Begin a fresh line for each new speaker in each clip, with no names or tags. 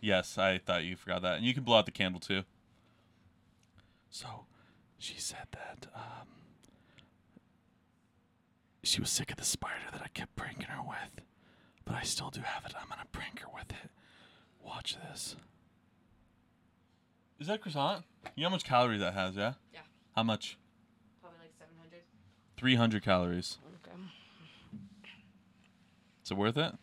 Yes, I thought you forgot that, and you can blow out the candle too. So, she said that um, she was sick of the spider that I kept pranking her with, but I still do have it. I'm gonna prank her with it. Watch this. Is that croissant? You know how much calories that has, yeah?
Yeah.
How much?
Probably like 700.
300 calories.
Okay.
Is it worth it?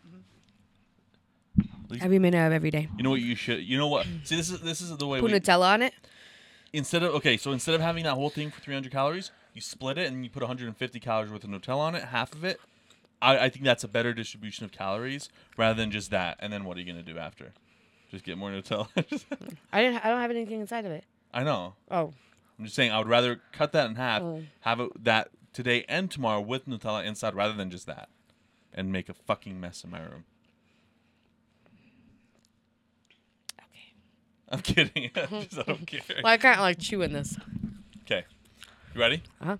Every minute of every day.
You know what you should. You know what? See, this is this is the way
Put
we.
Nutella on it.
Instead of okay, so instead of having that whole thing for 300 calories, you split it and you put 150 calories worth of Nutella on it, half of it. I, I think that's a better distribution of calories rather than just that. And then what are you gonna do after? Just get more Nutella.
I didn't. I don't have anything inside of it.
I know.
Oh.
I'm just saying I would rather cut that in half,
Oh.
have it that today and tomorrow with Nutella inside rather than just that, and make a fucking mess in my room. I'm kidding. Just, I don't care.
Well, I can't like chewing this.
Okay. You ready?
Uh-huh.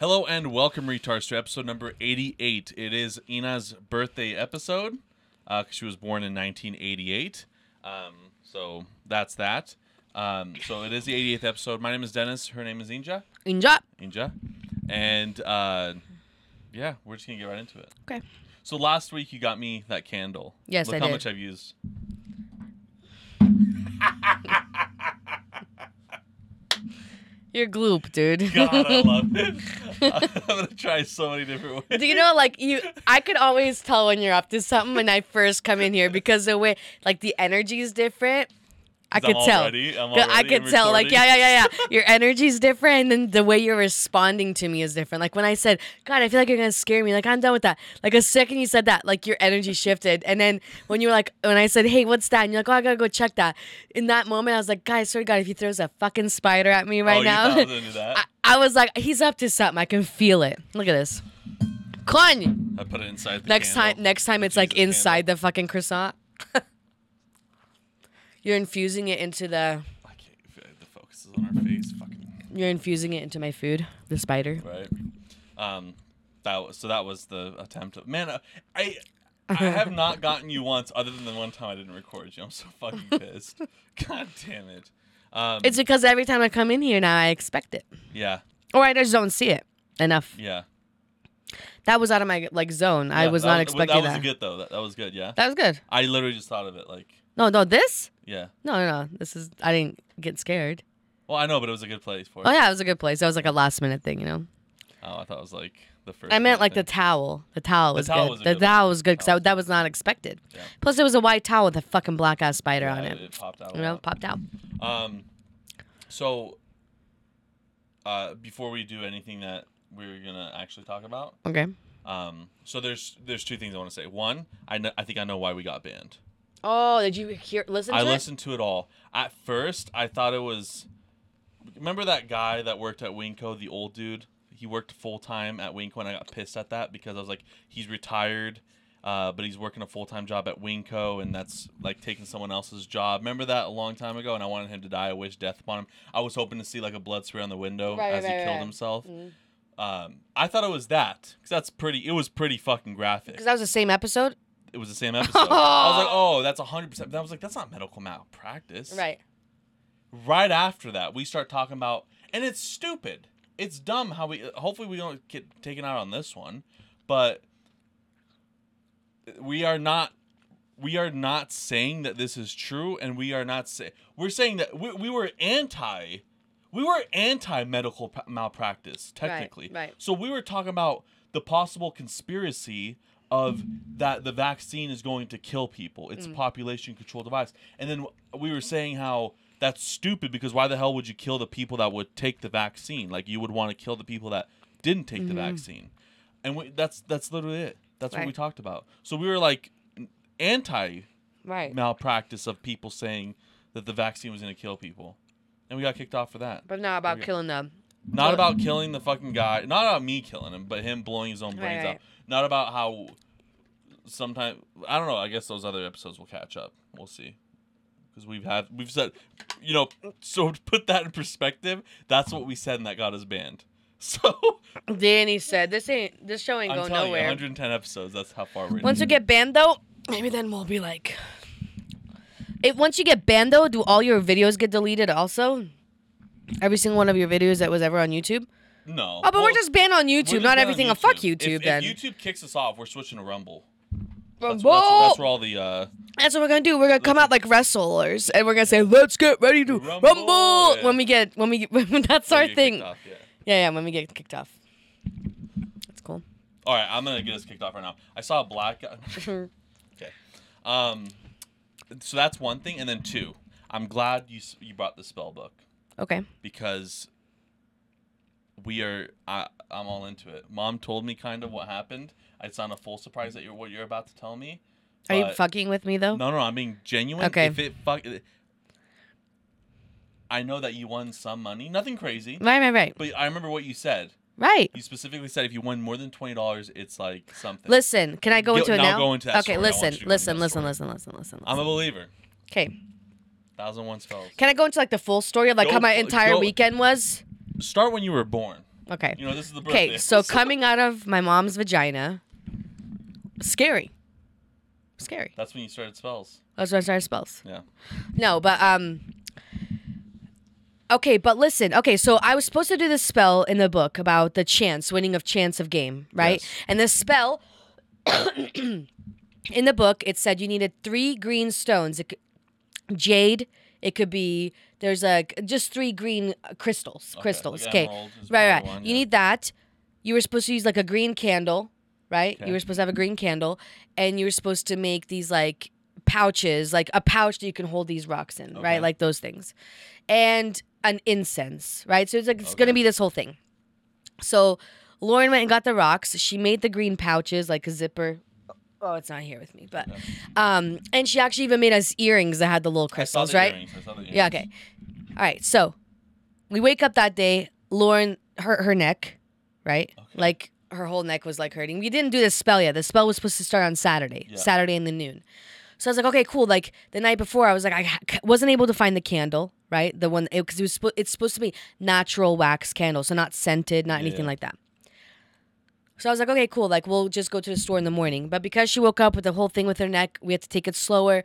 Hello and welcome, retards, to episode number 88. It is Ina's birthday episode because she was born in 1988. Um, so that's that. Um, so it is the 88th episode. My name is Dennis. Her name is Inja.
Inja.
Inja. And uh, yeah, we're just going to get right into it.
Okay.
So last week you got me that candle.
Yes,
Look
I
how
did.
much I've used.
You're gloop, dude.
God, I love it. I'm to try so many different ways.
Do you know, like you, I could always tell when you're up to something when I first come in here because the way, like, the energy is different. I could tell.
already- I'm
'Cause I could tell, like, yeah, yeah, yeah, yeah. Your energy's different, and then the way you're responding to me is different. Like when I said, "God, I feel like you're gonna scare me," like I'm done with that. Like a second you said that, like your energy shifted, and then when you were like, when I said, "Hey, what's that?" and you're like, "Oh, I gotta go check that." In that moment, I was like, "Guys, to God, if he throws a fucking spider at me right
oh,
now."
I was do that?
I, I was like, he's up to something. I can feel it. Look at this. Con.
I put it inside the
Next
candle.
time, next time it's like inside the fucking croissant. you're infusing it into the.
I can't. The focus is on our face. Fucking
You're infusing it into my food. The spider.
right. Um, that was so. That was the attempt. Of, man, uh, I I have not gotten you once, other than the one time I didn't record you. I'm so fucking pissed. God damn it. Um,
It's because every time I come in here now, I expect it,
yeah,
or I just don't see it enough.
yeah.
That was out of my like zone. I was not
That
expecting
was
that.
Was good though. That, that was good. Yeah.
That was good.
I literally just thought of it. Like,
No, no, this.
yeah.
No, no, no. This is. I didn't get scared.
Well, I know, but it was a good place for it.
Oh yeah, it was a good place. That was like a last minute thing, you know.
Oh, I thought it was like the first.
I meant like the towel. The towel was
towel
good.
was a
the
good one.
towel was good because that was not expected.
Yeah.
Plus, it was a white towel with a fucking black ass spider on it.
It popped out. a
You know,
lot.
popped out.
Um, so, uh, before we do anything that we're gonna actually talk about,
Okay.
um, so there's there's two things I want to say. One, I know, I think I know why we got banned.
Oh, did you hear? Listen to
I listened to it all. At first, I thought it was. Remember that guy that worked at Winco, the old dude? He worked full time at Winco, and I got pissed at that because I was like, he's retired, uh, but he's working a full time job at Winco, and that's like taking someone else's job. Remember that a long time ago, and I wanted him to die. I wish death upon him. I was hoping to see like a blood spray on the window
Right,
as
right,
he
right,
killed himself.
Mhm.
Um, I thought it was that because that's pretty. It was pretty fucking graphic.
Because that was the same episode.
It was the same episode. I was like, oh, that's hundred percent. I was like, that's not medical malpractice.
Right.
Right after that, we start talking about, and it's stupid. It's dumb how we. Hopefully, we don't get taken out on this one, but we are not. We are not saying that this is true, and we are not saying we're saying that we, we were anti. We were anti medical malpractice technically.
Right, right.
So we were talking about the possible conspiracy of that the vaccine is going to kill people. It's a population control device. And then we were saying how that's stupid because why the hell would you kill the people that would take the vaccine? Like you would want to kill the people that didn't take the mm-hmm. vaccine. And we, that's that's literally it. That's what we talked about. So we were like anti
Right.
malpractice of people saying that the vaccine was going to kill people. And we got kicked off for that.
But not about
Okay.
killing them.
Not about killing the fucking guy. Not about me killing him, but him blowing his own brains
Right,
out. Not about how sometimes I don't know. I guess those other episodes will catch up. We'll see. Because we've had we've said, you know, so to put that in perspective, that's what we said, and that got us banned. So
Danny said, "This ain't. This show ain't
I'm
going
telling you,
nowhere."
110 episodes. That's how far we're.
Once we get banned, though, maybe then we'll be like, It once you get banned though, do all your videos get deleted also? Every single one of your videos that was ever on YouTube?
No.
Oh, but we're just banned on YouTube, not
on
everything. Oh, fuck
If-
YouTube then.
If YouTube kicks us off, we're switching to Rumble. That's,
Rumble!
that's, that's where all the uh,
That's what we're gonna do. We're gonna come out like wrestlers, and we're gonna say, "Let's get ready to
Rumble!"
rumble."
Yeah.
When we get, when we, when that's our thing.
off, yeah.
Yeah, yeah. When we get kicked off. That's cool.
All right, I'm gonna get us kicked off right now. I saw a black guy. okay. Um, so that's one thing, and then two. I'm glad you you brought the spell book
Okay.
because we are. I I'm all into it. Mom told me kind of what happened. It's not a full surprise that you're what you're about to tell me.
Are you fucking with me though?
No, no, I'm being genuine.
Okay.
If it fuck. I know that you won some money, nothing crazy,
Right, right, right,
but I remember what you said.
right.
You specifically said if you won more than twenty dollars, it's like something.
Listen, can I go into it
now go into that
okay,
story.
Listen,
you to go into
listen, listen, listen, listen, listen,
I'm a believer.
Okay.
Thousand one spells.
Can I go into like the full story of like
Go
how my entire
go-
weekend was?
Start when you were born.
Okay.
You know this is the birthday.
Okay, so coming out of my mom's vagina, scary. Scary.
That's when you started spells.
That's when I started spells.
Yeah.
No, but um. Okay, but listen. Okay, so I was supposed to do this spell in the book about the chance, winning of chance of game, right?
Yes.
And the spell in the book, it said you needed three green stones. Jade. It could be there's a just three green crystals.
Okay,
crystals. Okay. right, right.
one,
you
yeah.
need that. You were supposed to use like a green candle, right?
Okay.
You were supposed to have a green candle, and you were supposed to make these like pouches, like a pouch that you can hold these rocks in,
Okay.
right? Like those things, and an incense, right? So it's like it's gonna be this whole thing. So Lauren went and got the rocks. She made the green pouches, like a zipper. Oh, it's not here with me, but um, and she actually even made us earrings that had the little crystals, right?
earrings, I saw the
Yeah, okay. All right. So we wake up that day. Lauren hurt her neck, right?
Okay.
Like her whole neck was like hurting. We didn't do the spell yet. The spell was supposed to start on Saturday,
Yeah.
Saturday in the noon. So I was like, okay, cool. Like the night before, I was like, I wasn't able to find the candle, right? The one because it, was spo- it's supposed to be natural wax candle, so not scented, not anything
Yeah.
like that. So I was like, okay, cool. Like we'll just go to the store in the morning. But because she woke up with the whole thing with her neck, we had to take it slower.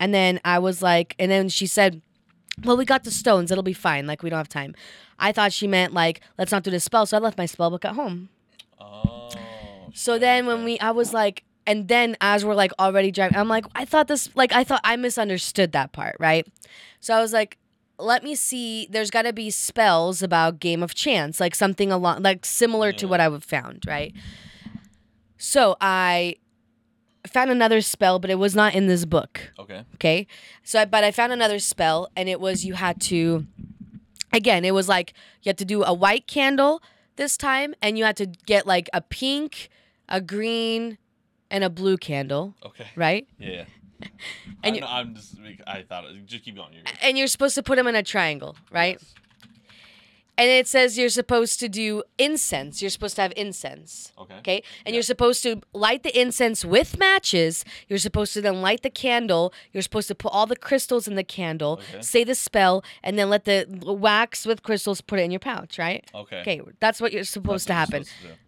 And then I was like, and then she said, well, we got the stones. It'll be fine. Like, we don't have time. I thought she meant, like, let's not do the spell. So I left my spell book at home.
Oh.
So then when we, I was like, and then as we're like already driving, I'm like, I thought this, like, I thought I misunderstood that part, right? So I was like, let me see. There's got to be spells about Game of Chance, like something along, like similar to what I would found, right? So I found another spell, but it was not in this book.
Okay.
Okay. So, I, but I found another spell, and it was you had to, again, it was like you had to do a white candle this time, and you had to get like a pink, a green, and a blue candle,
Okay.
right?
Yeah. yeah.
And you,
I'm, just I thought it, just keep going. You're.
And you're supposed to put them in a triangle, right?
Yes.
And it says you're supposed to do incense. You're supposed to have incense.
Okay.
Okay. And you're supposed to light the incense with matches. You're supposed to then light the candle. You're supposed to put all the crystals in the candle,
Okay.
say the spell, and then let the wax with crystals put it in your pouch, right?
Okay.
Okay. That's what you're supposed to
That's what
happen.
supposed to.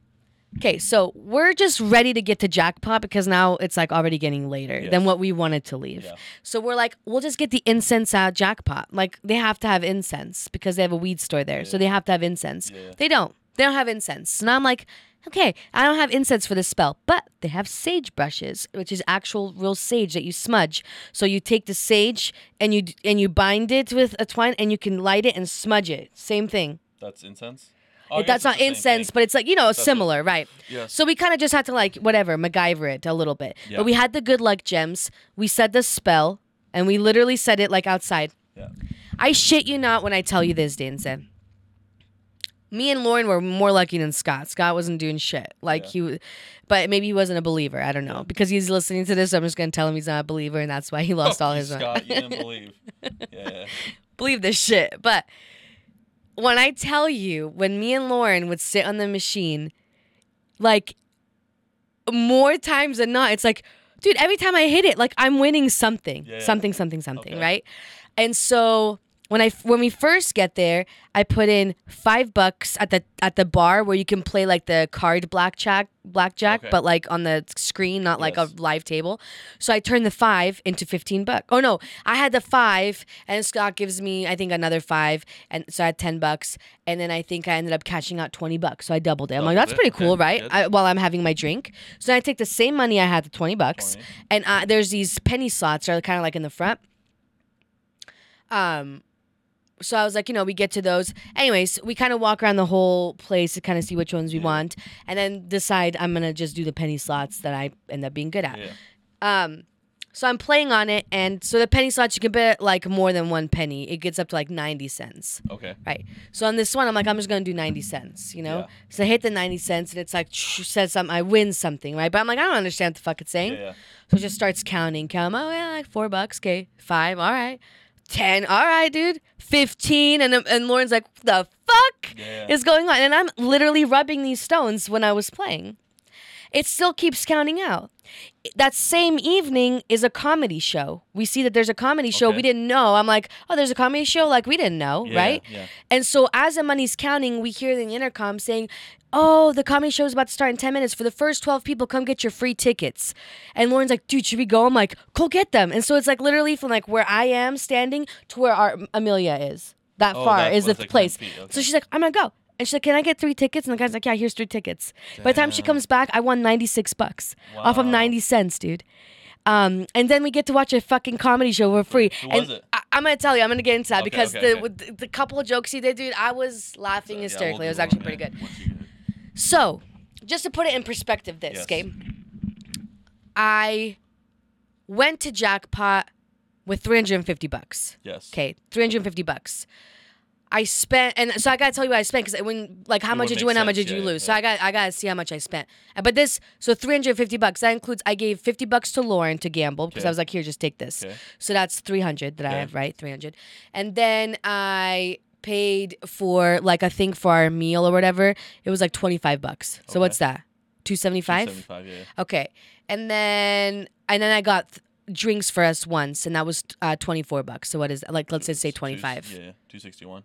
Okay. So we're just ready to get to jackpot because now it's like already getting later than what we wanted to leave.
Yeah.
So we're like, we'll just get the incense at jackpot. Like they have to have incense because they have a weed store there. So they have to have incense.
Yeah.
They don't. They don't have incense. And I'm like, okay, I don't have incense for this spell, but they have sage brushes, which is actual real sage that you smudge. So you take the sage and you and you bind it with a twine and you can light it and smudge it. Same thing.
That's incense. Oh, I guess
That's not incense,
thing.
but it's like you know
it.
similar, right?
Yes.
So we kind of just had to like whatever MacGyver it a little bit.
Yeah.
But we had the good luck gems. We said the spell, and we literally said it like outside.
Yeah.
I shit you not when I tell you this, Dan said. Me and Lauren were more lucky than Scott. Scott wasn't doing shit. Like
Yeah.
he, w- but maybe he wasn't a believer. I don't know because he's listening to this. I'm just gonna tell him he's not a believer, and that's why he lost
Fuck
all his.
Scott, you didn't believe. Yeah. yeah.
believe this shit. But when I tell you, when me and Lauren would sit on the machine, like more times than not, it's like, dude, every time I hit it, like I'm winning something,
Yeah.
something, something, something,
Okay.
right? And so when I when we first get there, I put in five bucks at the at the bar where you can play like the card blackjack blackjack,
Okay.
but like on the screen, not like
Yes.
a live table. So I turned the five into fifteen bucks. Oh no, I had the five, and Scott gives me I think another five, and so I had ten bucks, and then I think I ended up cashing out twenty bucks. So I doubled it. I'm like, that's
it.
pretty
Okay,
cool, right? I, while I'm having my drink, so I take the same money I had, the twenty bucks,
20.
and uh, there's these penny slots that are kind of like in the front. Um, so I was like, you know, we get to those. Anyways, we kind of walk around the whole place to kind of see which ones we
Yeah.
want, and then decide I'm gonna just do the penny slots that I end up being good at.
Yeah.
Um, so I'm playing on it, and so the penny slots you can bet like more than one penny. It gets up to like ninety cents.
Okay.
Right. So on this one, I'm like, I'm just gonna do 90 cents, you know?
Yeah.
So I hit the 90 cents and it's like says something, I win something, right? But I'm like, I don't understand what the fuck it's saying.
Yeah. yeah.
So it just starts counting. Count, oh yeah, like four bucks, okay. Five, all right. Ten, all right, dude. Fifteen, and um, and Lauren's like, the fuck
Yeah.
is going on? And I'm literally rubbing these stones when I was playing. It still keeps counting out. That same evening is a comedy show. We see that there's a comedy show.
Okay.
We didn't know. I'm like, oh, there's a comedy show. Like we didn't know,
Yeah,
right?
Yeah.
And so as the money's counting, we hear the intercom saying, Oh, the comedy show's about to start in 10 minutes. For the first 12 people, come get your free tickets. And Lauren's like, dude, should we go? I'm like, go get them. And so it's like literally from like where I am standing to where our Amelia is. That
Oh,
far
that
is the
was, like, 10
place.
feet, okay.
So she's like, I'm gonna go. And she's like, Can I get three tickets? And the guy's like, Yeah, here's three tickets. By the time she comes back, I won 96 bucks off of
Wow.
90 cents, dude. Um, and then we get to watch a fucking comedy show for free.
Who
and
was it?
I, I'm gonna tell you, I'm gonna get into that
Okay,
because
okay,
the,
okay.
with the the couple of jokes he did, dude, I was laughing hysterically. it was actually pretty good. So, just to put it in perspective, this
Yes.
game, I went to jackpot with 350 bucks.
Yes.
Okay, 350 bucks. I spent, and so I gotta tell you what I spent because when, like, how
It
much
would
did you
make
win? How much
sense,
did you
yeah,
lose? So
yeah.
I got, I gotta see how much I spent. Uh, But this, so 350 bucks. That includes I gave 50 bucks to Lauren to gamble because I was like, here, just take this.
Okay.
So that's 300 that I
Okay.
have, right? 300, and then I paid for like a thing for our meal or whatever. It was like 25 bucks. So
Okay.
what's that? 275.
275, yeah.
Okay, and then and then I got th- drinks for us once, and that was uh, 24 bucks. So what is that? Like let's just say
Two-
25.
Yeah, 261.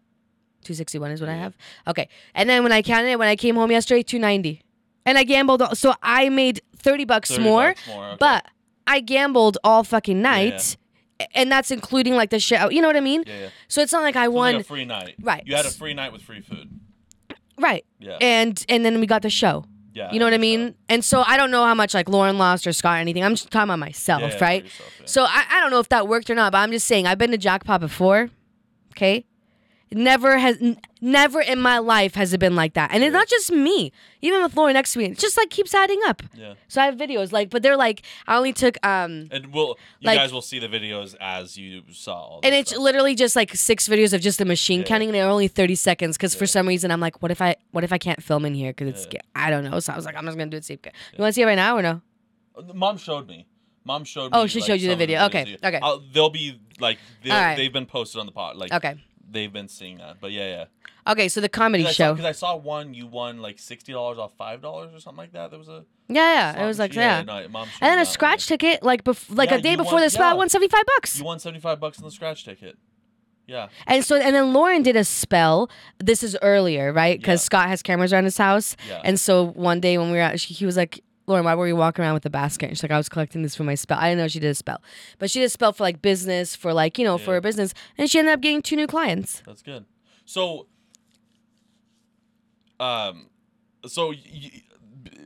261 is what I have. Okay. And then when I counted it, when I came home yesterday, 290. And I gambled. all- So I made 30 bucks
30
more,
bucks more, okay.
but I gambled all fucking night. a- And that's including like the show. You know what I mean?
Yeah, yeah.
So it's not like I
So
won.
like a free night.
Right.
You had a free night with free food.
right.
Yeah.
And and then we got the show.
yeah.
You know what I
think so.
mean? And so I don't know how much like Lauren lost or Scott or anything. I'm just talking about myself,
Yeah, yeah,
right?
yourself.
So I, I don't know if that worked or not, but I'm just saying I've been to jackpot before. Okay. Never has n- never in my life has it been like that. And it's not just me. Even with Lauren next to me. It just like keeps adding up.
Yeah.
So I have videos like but they're like I only took um
And we'll you
Like-
guys will see the videos as you saw. All
and it's
stuff.
literally just like six videos of just the machine
Yeah.
counting and they're only 30 seconds because for some reason I'm like what if I what if I can't film in here because it's
Yeah.
I don't know. So I was like I'm just going to do it safe. You want to see it right now or no?
Uh, Mom showed me. Mom showed
Oh, she
like,
showed you the
some of
video.
videos.
Okay, okay.
I'll, they'll be like they'll,
All right.
they've been posted on the pod. Like
Okay.
They've been seeing that. But yeah, yeah.
Okay, so the comedy show.
Because
show.
I saw one you won like sixty dollars off five dollars or something like that. There was a
yeah, yeah. It was like yeah.
no, Mom showed
And then a scratch ticket, like bef- like
Yeah,
a day
you
before
won-
the spot,
yeah.
I won seventy five bucks.
You won seventy five bucks on the scratch ticket. Yeah.
And so, and then Lauren did a spell. This is earlier, right? Because
Yeah.
Scott has cameras around his house.
Yeah.
And so one day when we were out, she, he was like, Lauren, why were you walking around with a basket? And she's like, I was collecting this for my spell. I didn't know she did a spell, but she did a spell for like business, for like you know, for
Yeah.
a business, and she ended up getting two new clients.
That's good. So, um, so y-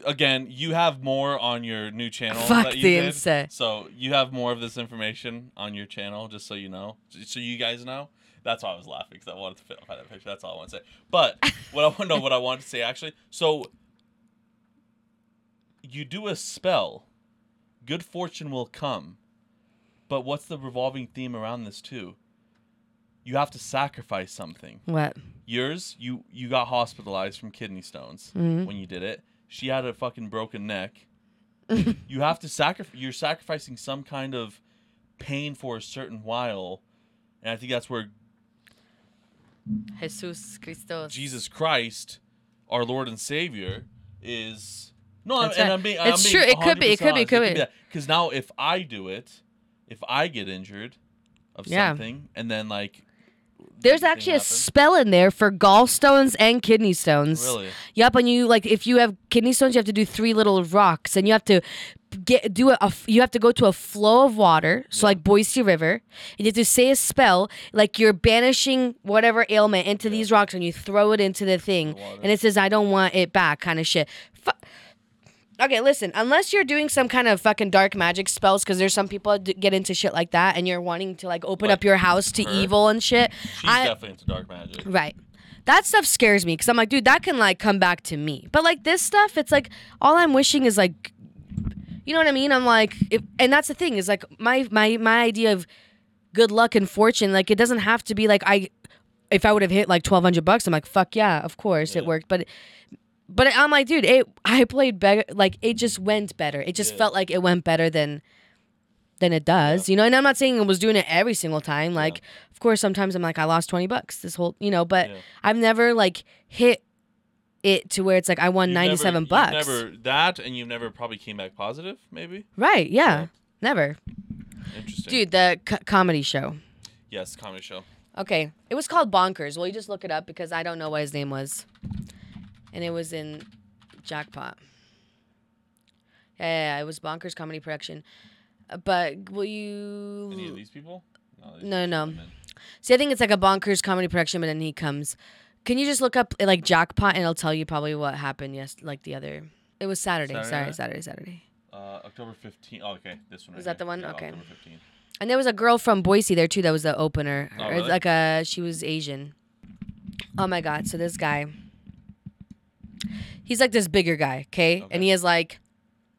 again, you have more on your new channel.
Fuck
that you
the
did. So you have more of this information on your channel, just so you know, so you guys know. That's why I was laughing because I wanted to fit that picture. That's all I want to say. But what I want to know, what I wanted to say actually. So you do a spell, good fortune will come. But what's the revolving theme around this too? You have to sacrifice something.
What?
Yours, you you got hospitalized from kidney stones
Mhm.
when you did it. She had a fucking broken neck. you have to sacrifice. You're sacrificing some kind of pain for a certain while, and I think that's where
Jesus Christos.
Jesus Christ, our Lord and Savior, is. No,
That's
and
right.
I'm being.
It's
I'm
true.
Being
It could be, it could be, it could be.
Because now, if I do it, if I get injured of
Yeah.
something, and then like
There's actually a spell in there for gallstones and kidney stones.
Really?
Yep, and you like if you have kidney stones, you have to do three little rocks, and you have to get do a. you have to go to a flow of water, so like Boise River, and you have to say a spell like you're banishing whatever ailment into these rocks, and you throw it into the thing,
water.
and it says I don't want it back, kind of shit. Okay, listen. Unless you're doing some kind of fucking dark magic spells, because there's some people that get into shit like that, and you're wanting to like open
Like
up your house to
her?
evil and shit.
She's
I,
definitely into dark magic.
Right. That stuff scares me because I'm like, dude, that can like come back to me. But like this stuff, it's like all I'm wishing is like, you know what I mean? I'm like, if, and that's the thing is like my my my idea of good luck and fortune. Like it doesn't have to be like I, if I would have hit like 1,200 bucks, I'm like, fuck yeah, of course it worked. But but I'm like, dude, it I played better. Like it just went better. It just
Yeah.
felt like it went better than than it does. You know, and I'm not saying I was doing it every single time. Like, of course, sometimes I'm like, I lost 20 bucks this whole, you know, but
Yeah.
I've never like hit it to where it's like I won
You've
97
never, you've
bucks.
Never that, and you've never probably came back positive. Maybe.
Right. Yeah.
Yeah.
Never.
Interesting.
Dude, the co- comedy show.
Yes, comedy show.
Okay. It was called Bonkers. Well, you just look it up because I don't know what his name was. And it was in Jackpot. Yeah, yeah, yeah, it was Bonkers Comedy Production. Uh, But will you.
Any of these people? No. these
No,
just
no.
come in.
See, I think it's like a bonkers comedy production, but then he comes. Can you just look up uh, like jackpot and it'll tell you probably what happened? Yes, like the other. It was Saturday.
Saturday
Sorry,
night?
Saturday, Saturday.
Uh, October 15th. Oh, okay. This one.
Was
right
that the
here.
one?
Yeah,
Okay.
October 15th.
And there was a girl from Boise there too. That was the opener.
Oh,
Or,
really?
Like a she was Asian. Oh my god! So this guy, he's like this bigger guy, okay? And he has like,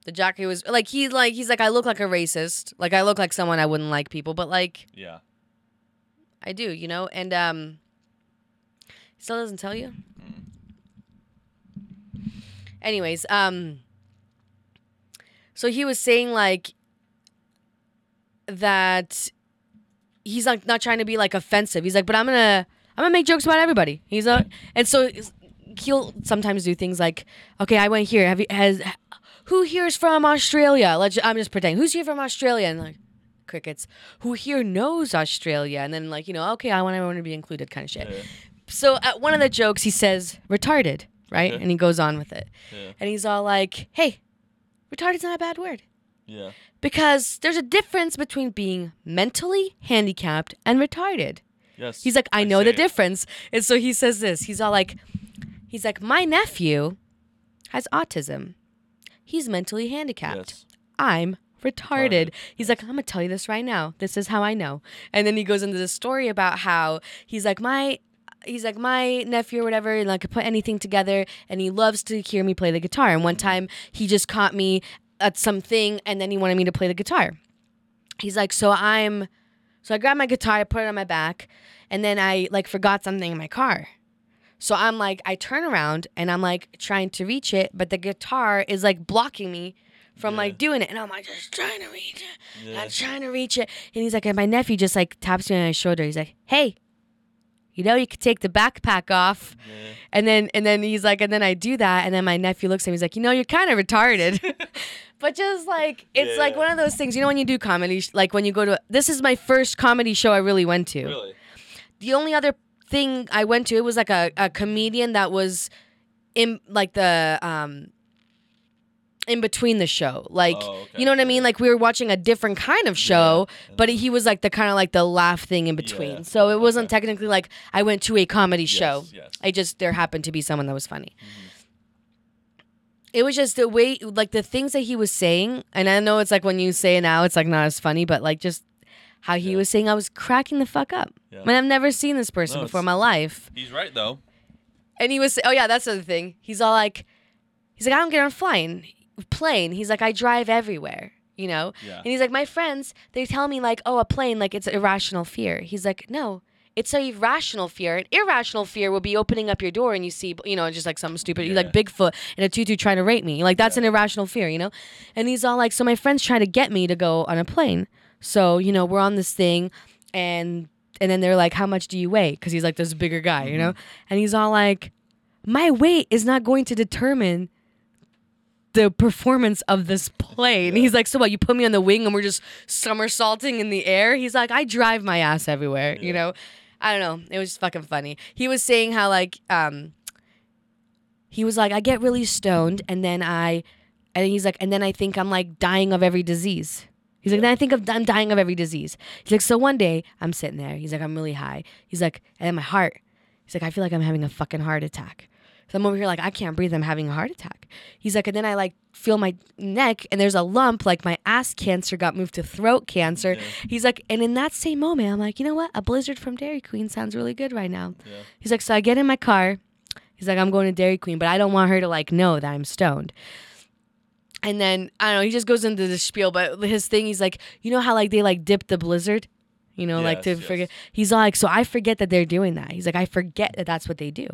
the jockey was like he's like he's like I look like a racist, like I look like someone I wouldn't like people, but like
Yeah.
I do, you know. And um, he still doesn't tell you. Anyways, um, so he was saying like that he's like not trying to be like offensive. He's like, but I'm gonna I'm gonna make jokes about everybody. He's a and so he'll sometimes do things like, okay, I went here. Have you has who here is from Australia? Let's I'm just pretending. Who's here from Australia? And like crickets. Who here knows Australia? And then like you know, okay, I want everyone to be included, kind of shit.
Yeah.
So at one of the jokes, he says retarded, right?
Okay.
And he goes on with it,
Yeah.
and he's all like, hey, retarded's not a bad word.
Yeah.
Because there's a difference between being mentally handicapped and retarded.
Yes.
He's like, I know the
it.
difference. And so he says this. He's all like, he's like, my nephew has autism. He's mentally handicapped.
Yes.
I'm retarded.
Retarded,
He's like, I'm gonna tell you this right now. This is how I know. And then he goes into this story about how he's like, my he's like my nephew or whatever, and like could put anything together, and he loves to hear me play the guitar. And one mm-hmm. time he just caught me at something, and then he wanted me to play the guitar. He's like, so I'm, so I grabbed my guitar, I put it on my back, and then I like forgot something in my car. So I'm like, I turn around and I'm like trying to reach it, but the guitar is like blocking me from like doing it. And I'm like, just trying to reach it.
Yeah.
I'm trying to reach it. And he's like, and my nephew just like taps me on his shoulder. He's like, hey, you know, you could take the backpack off.
Yeah.
And then, and then he's like, and then I do that. And then my nephew looks at me. He's like, you know, you're kind of retarded. but just like, it's like one of those things, you know, when you do comedy, like when you go to, this is my first comedy show I really went to
Really.
the only other thing I went to it was like a, a comedian that was in like the um in between the show like
Oh, okay.
you know what I mean like we were watching a different kind of show
Yeah.
but he was like the kind of like the laugh thing in between
Yeah.
so it wasn't
Okay.
technically like I went to a comedy show
Yes. Yes.
I just there happened to be someone that was funny.
Mm-hmm.
It was just the way, like the things that he was saying, and I know it's like when you say it now, it's like not as funny, but like just how he
Yeah.
was saying, I was cracking the fuck up.
Yeah.
I mean, I've never seen this person
No,
before in my life,
He's right though.
and he was, oh yeah, that's the other thing. He's all like, he's like, I don't get on flying plane. He's like, I drive everywhere. You know,
Yeah.
and he's like, my friends, they tell me like, oh, a plane, like it's irrational fear. He's like, no, it's a rational fear. An irrational fear will be opening up your door and you see, you know, just like something stupid, you like Bigfoot and a tutu trying to rape me. Like that's
Yeah.
an irrational fear, you know. And he's all like, so my friends try to get me to go on a plane. So you know, we're on this thing, and and then they're like, how much do you weigh? Because he's like this bigger guy, you know. And he's all like, my weight is not going to determine the performance of this plane. He's like, so what? You put me on the wing and we're just somersaulting in the air. He's like, I drive my ass everywhere, you know. I don't know. It was just fucking funny. He was saying how like um he was like I get really stoned and then I and he's like and then I think I'm like dying of every disease. He's like then I think of I'm dying of every disease. He's like so one day I'm sitting there. He's like I'm really high. He's like and then my heart. He's like I feel like I'm having a fucking heart attack. So I'm over here like I can't breathe. I'm having a heart attack. He's like and then I like feel my neck and there's a lump like my ass cancer got moved to throat cancer.
Yeah.
He's like and in that same moment I'm like you know what a blizzard from Dairy Queen sounds really good right now.
Yeah.
He's like, so I get in my car. He's like, I'm going to Dairy Queen, but I don't want her to like know that I'm stoned. And then I don't know. He just goes into the spiel, but his thing, he's like, you know how like they like dip the blizzard, you know, like to
Yes, yes.
forget. He's like, so I forget that they're doing that. He's like, I forget that that's what they do.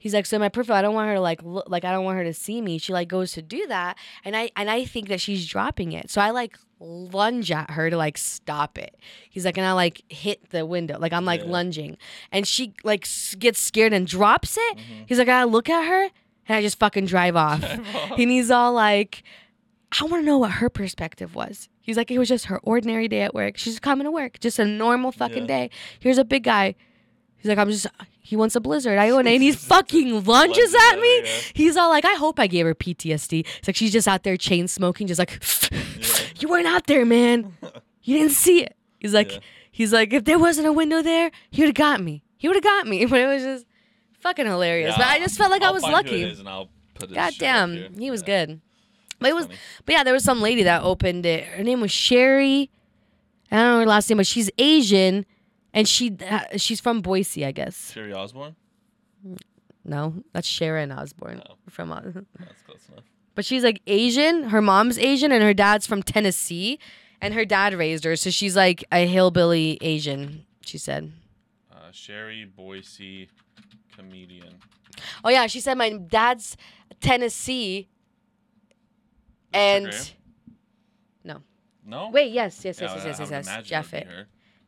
He's like, so my profile, I don't want her to like look, like I don't want her to see me. She like goes to do that, and I and I think that she's dropping it. So I like lunge at her to like stop it. He's like, and I like hit the window, like I'm like
Yeah.
lunging, and she like gets scared and drops it.
Mm-hmm.
He's like, I look at her, and I just fucking drive off. and he's all like, I want to know what her perspective was. He's like, it was just her ordinary day at work. She's coming to work, just a normal fucking
Yeah.
day. Here's a big guy. He's like, I'm just. He wants a blizzard. I go in and he fucking lunges at me.
yeah.
He's all like, I hope I gave her PTSD. It's like she's just out there chain smoking, just like, you weren't out there, man. You didn't see it. He's like,
Yeah.
he's like, if there wasn't a window there, he would have got me. He would have got me. But it was just fucking hilarious. but I just felt like I
I'll
was
who it
lucky.
and I'll put
God
shit up here.
damn, he was
Yeah.
good. But it was,
funny.
but yeah, there was some lady that opened it. Her name was Sherry. I don't know her last name, but she's Asian, and she uh, she's from Boise, I guess.
Sherry Osborne.
No, that's Sharon Osbourne
Oh.
from. Uh,
That's close enough.
but she's like Asian. Her mom's Asian, and her dad's from Tennessee, and her dad raised her, so she's like a hillbilly Asian. She said.
Uh, Sherry Boise, comedian.
Oh yeah, she said my dad's Tennessee, and
Instagram? No.
wait, yes, yes,
Yeah,
yes, yes, yes, yes, Jeff it.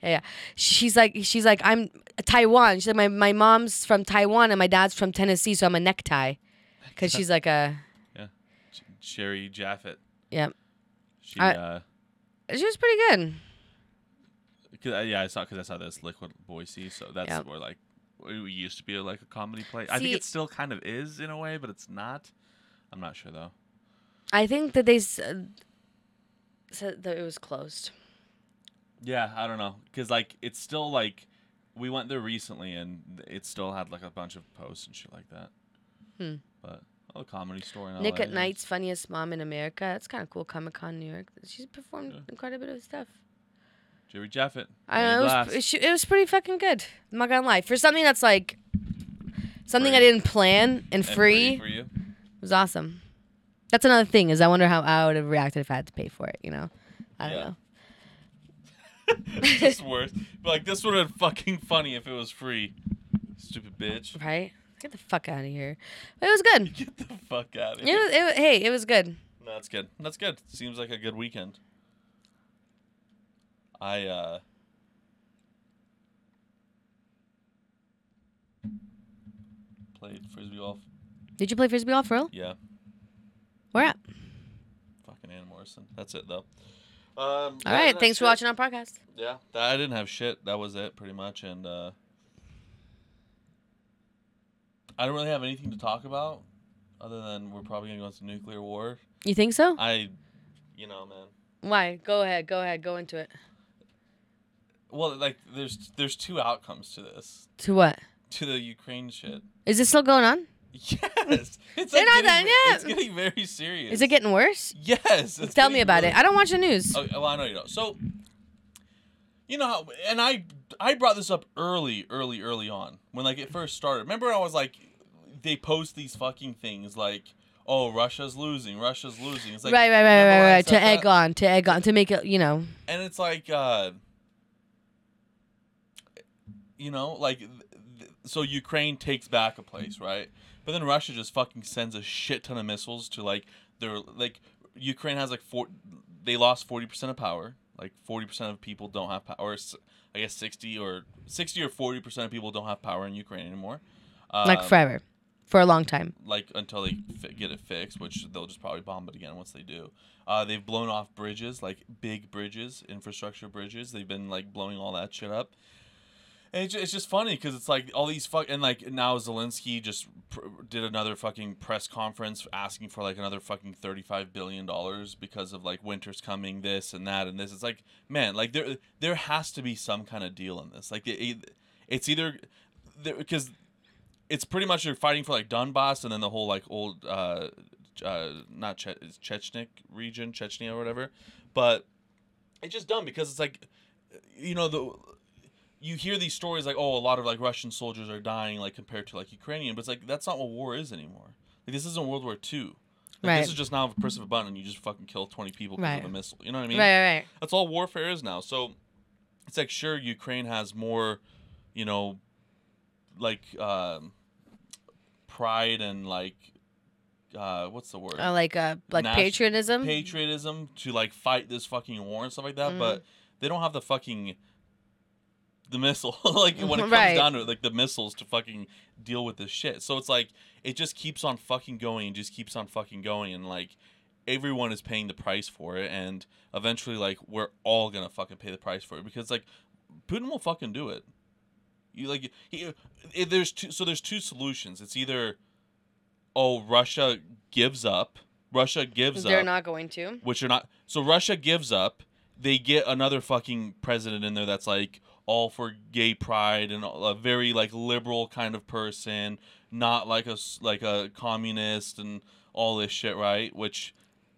Yeah, yeah. She's like, she's like, I'm Taiwan. She's like, my, my mom's from Taiwan and my dad's from Tennessee, so I'm a necktie. Because she's like a,
Sh- Sherry Jaffet.
yeah.
She,
I-
uh,
She was pretty good.
'cause, uh, yeah, I saw because I saw this Liquid Boise, so that's
Yeah.
where like it used to be like a comedy play. I think it still kind of is in a way, but it's not. I'm not sure though.
I think that they s- uh, said that it was closed.
Yeah, I don't know, cause like it's still like we went there recently and it still had like a bunch of posts and shit like that.
Hmm.
But oh, comedy store. In
Nick
LA,
at Night's funniest mom in America. That's kind of cool. Comic Con New York. She's performed
Yeah.
quite a bit of stuff.
Jerry Jaffet.
I know it was, it, was pretty fucking good. I'm not gonna lie. For something that's like something I didn't plan and
And
free,
you.
it was awesome. That's another thing is I wonder how I would have reacted if I had to pay for it. You know, I don't
Yeah.
know.
it's worse. But like this would have been fucking funny if it was free. Stupid bitch.
Right? Get the fuck out of here. But it was good.
Get the fuck out of
It was, it, hey, it was good.
No, that's good. That's good. Seems like a good weekend. I uh played frisbee golf.
Did you play frisbee golf for real?
Yeah,
Where at?
fucking Ann Morrison. That's it though. Um,
All right. Thanks for watching our podcast.
Yeah, I didn't have shit. That was it, pretty much, and uh, I don't really have anything to talk about, other than we're probably gonna go into nuclear war.
You think so?
I, you know, man.
Why? Go ahead. Go ahead. Go into it.
Well, like, there's there's two outcomes to this,
To what?
to the Ukraine shit.
Is this still going on?
Yes, it's
They're
like
not done
getting,
yet.
It's getting very serious.
Is it getting worse?
Yes.
Tell me about
really-
it. I don't watch the news.
Oh, well, I know you don't. So, you know how, and I I brought this up early, early, early on when like it first started. Remember, when I was like, they post these fucking things like, oh, Russia's losing, Russia's losing. It's like
right, right, right,
remember
right, right. To egg
that?
on, to egg on, to make it, you know.
and it's like, uh, you know, like, th- th- so Ukraine takes back a place, right? But then Russia just fucking sends a shit ton of missiles to like their like Ukraine has like four. They lost forty percent of power. Like forty percent of people don't have power. Or I guess sixty or sixty or forty percent of people don't have power in Ukraine anymore.
like
Um,
forever. For a long time.
like until they fi- get it fixed, which they'll just probably bomb it again once they do. Uh, they've blown off bridges, like big bridges, infrastructure bridges. They've been like blowing all that shit up. And it's, ju- it's just funny because it's like all these fuck and like now Zelensky just pr- did another fucking press conference asking for like another fucking thirty five billion dollars because of like winter's coming, this and that and this. It's like man, like there there has to be some kind of deal in this. Like it, it- it's either because it's pretty much you're fighting for like Donbass and then the whole like old uh, uh not che- Chechnik region, Chechnya or whatever, but it's just dumb because it's like you know the you hear these stories like oh a lot of like Russian soldiers are dying like compared to like Ukrainian, but it's like that's not what war is anymore. Like this isn't World War Two. Like,
Right.
This is just now a press of a button and you just fucking kill twenty people because
Right.
of a missile. You know what I mean?
right, right.
That's all warfare is now. So it's like sure Ukraine has more, you know, like um, pride and like uh, what's the word?
Uh, like uh, like patriotism.
patriotism to like fight this fucking war and stuff like that,
Mhm.
but they don't have the fucking the missile like when it comes
Right.
down to it, like the missiles to fucking deal with this shit. So it's like it just keeps on fucking going and just keeps on fucking going and like everyone is paying the price for it and eventually like we're all gonna fucking pay the price for it because like Putin will fucking do it. You like he, it, there's two so there's two solutions. It's either oh Russia gives up. Russia gives up They're
not going to.
which are not. So Russia gives up. They get another fucking president in there that's like all for gay pride and a very like liberal kind of person, not like a like a communist and all this shit, right? Which,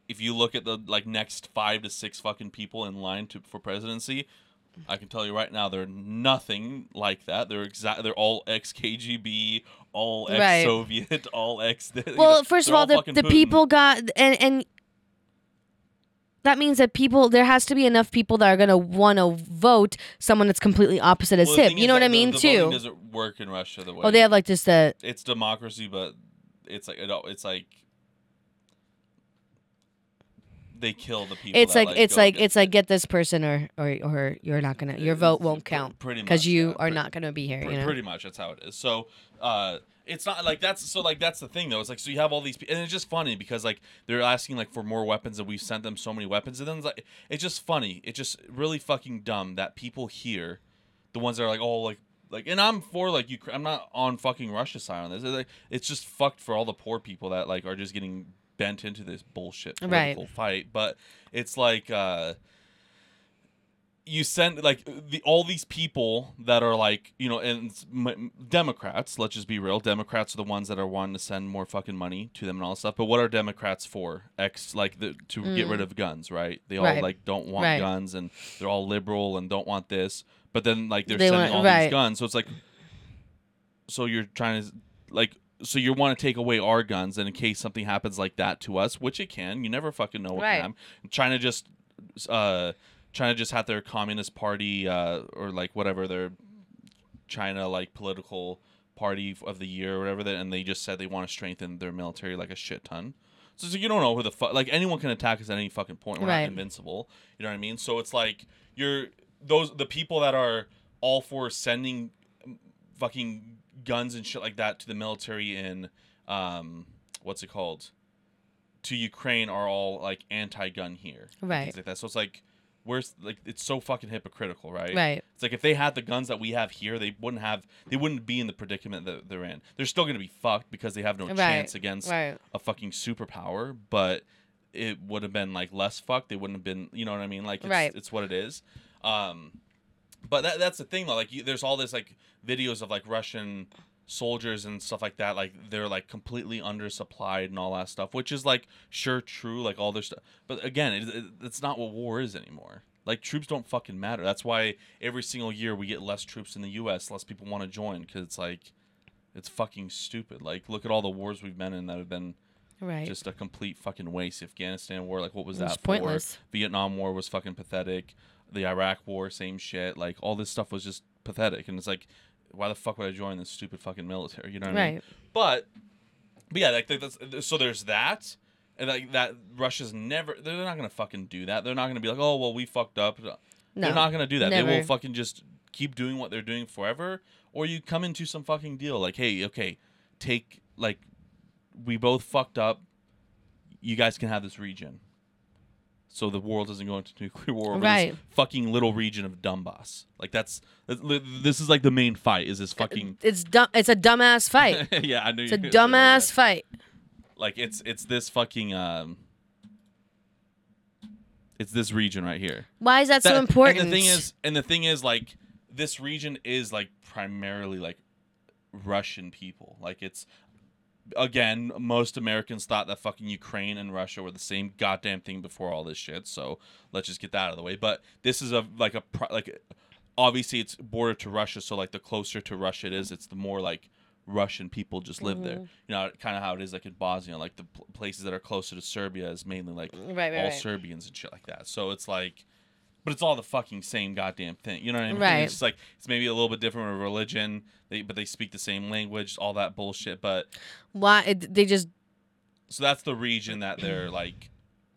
if you look at the like next five to six fucking people in line to for presidency, I can tell you right now they're nothing like that. They're exact. They're all ex KGB, all ex Soviet, all ex. you
Well,
know,
first of all, the, the
Putin.
people got and and that means that people there has to be enough people that are gonna want to vote someone that's completely opposite as
Well, the
him. You know what I mean
the voting
too.
doesn't work in Russia the way.
Oh, they have like just a
it's democracy, but it's like it's like they kill the people.
it's like it's like it's like get this person or or or you're not gonna your vote won't count
pretty
because you
yeah,
are
pre-
not gonna be here. You know.
pretty much that's how it is. So uh, it's not like that's so like that's the thing though. It's like so you have all these and it's just funny because like they're asking like for more weapons and we've sent them so many weapons and then it's like it's just funny. It's just really fucking dumb that people here, the ones that are like oh like. Like and I'm for like you. I'm not on fucking Russia's side on this. It's, like, it's just fucked for all the poor people that like are just getting bent into this bullshit
Right.
fight. But it's like uh, you send like the all these people that are like you know and m- Democrats. Let's just be real. Democrats are the ones that are wanting to send more fucking money to them and all that stuff. But what are Democrats for? Ex like the, to get rid of guns, right? They all
Mm.
Like don't want
Right.
guns and they're all liberal and don't want this. But then like they're
They
sending
want-
all
right.
these guns, so it's like so you're trying to like so you want to take away our guns and in case something happens like that to us which it can you never fucking know what
Right.
can happen china just uh china just had their communist party uh or like whatever their china like political party of the year or whatever that and they just said they want to strengthen their military like a shit ton. So, so you don't know who the fuck like anyone can attack us at any fucking point. We're
Right.
not invincible. You know what i mean? So it's like you're those the people that are all for sending fucking guns and shit like that to the military in um what's it called? To Ukraine are all like anti-gun here
Right.
like that. So it's like where's like it's so fucking hypocritical right
Right.
it's like if they had the guns that we have here they wouldn't have they wouldn't be in the predicament that they're in they're still going to be fucked because they have no
Right.
chance against
Right.
a fucking superpower, but it would have been like less fucked. They wouldn't have been, you know what I mean? Like, it's,
Right.
it's what it is. Um, but that that's the thing though. Like, you, there's all this like videos of like Russian soldiers and stuff like that. Like, they're like completely undersupplied and all that stuff, which is like sure true. Like all their stuff, but again, it, it, it's not what war is anymore. Like troops don't fucking matter. That's why every single year we get less troops in the U.S. Less people want to join because it's like it's fucking stupid. Like look at all the wars we've been in that have been
Right.
just a complete fucking waste. Afghanistan war, like what was
It was
that for?
pointless.
Vietnam war was fucking pathetic. The Iraq war, same shit. Like all this stuff was just pathetic, and it's like, why the fuck would I join this stupid fucking military? You know what I mean?
right.
But, but yeah, like that's, so there's that, and like that Russia's never. They're not gonna fucking do that. They're not gonna be like, oh well, we fucked up.
No.
They're not gonna do that. Never. They will fucking just keep doing what they're doing forever, or you come into some fucking deal like, hey, okay, take like, we both fucked up. You guys can have this region. So the world doesn't go into nuclear war over
Right.
this fucking little region of Donbass. Like that's this is like the main fight. Is this fucking
It's dumb. It's a dumbass fight.
yeah? I knew
It's a dumbass fight.
Like it's it's this fucking um. It's this region right here.
Why is that, so important?
And the thing is, and the thing is, like this region is like primarily like Russian people. Like it's again, most Americans thought that fucking Ukraine and Russia were the same goddamn thing before all this shit. So let's just get that out of the way. But this is a like a like obviously it's border to Russia, so like the closer to Russia it is, it's the more like Russian people just live there.
Mm-hmm.
You know, kind of how it is like in Bosnia, like the pl- places that are closer to Serbia is mainly like
right, right,
all
right.
Serbians and shit like that. So it's like, but it's all the fucking same goddamn thing. You know what I mean?
Right.
It's like it's maybe a little bit different with religion, they, but they speak the same language, all that bullshit. But
Why it, they just?
so that's the region that they're like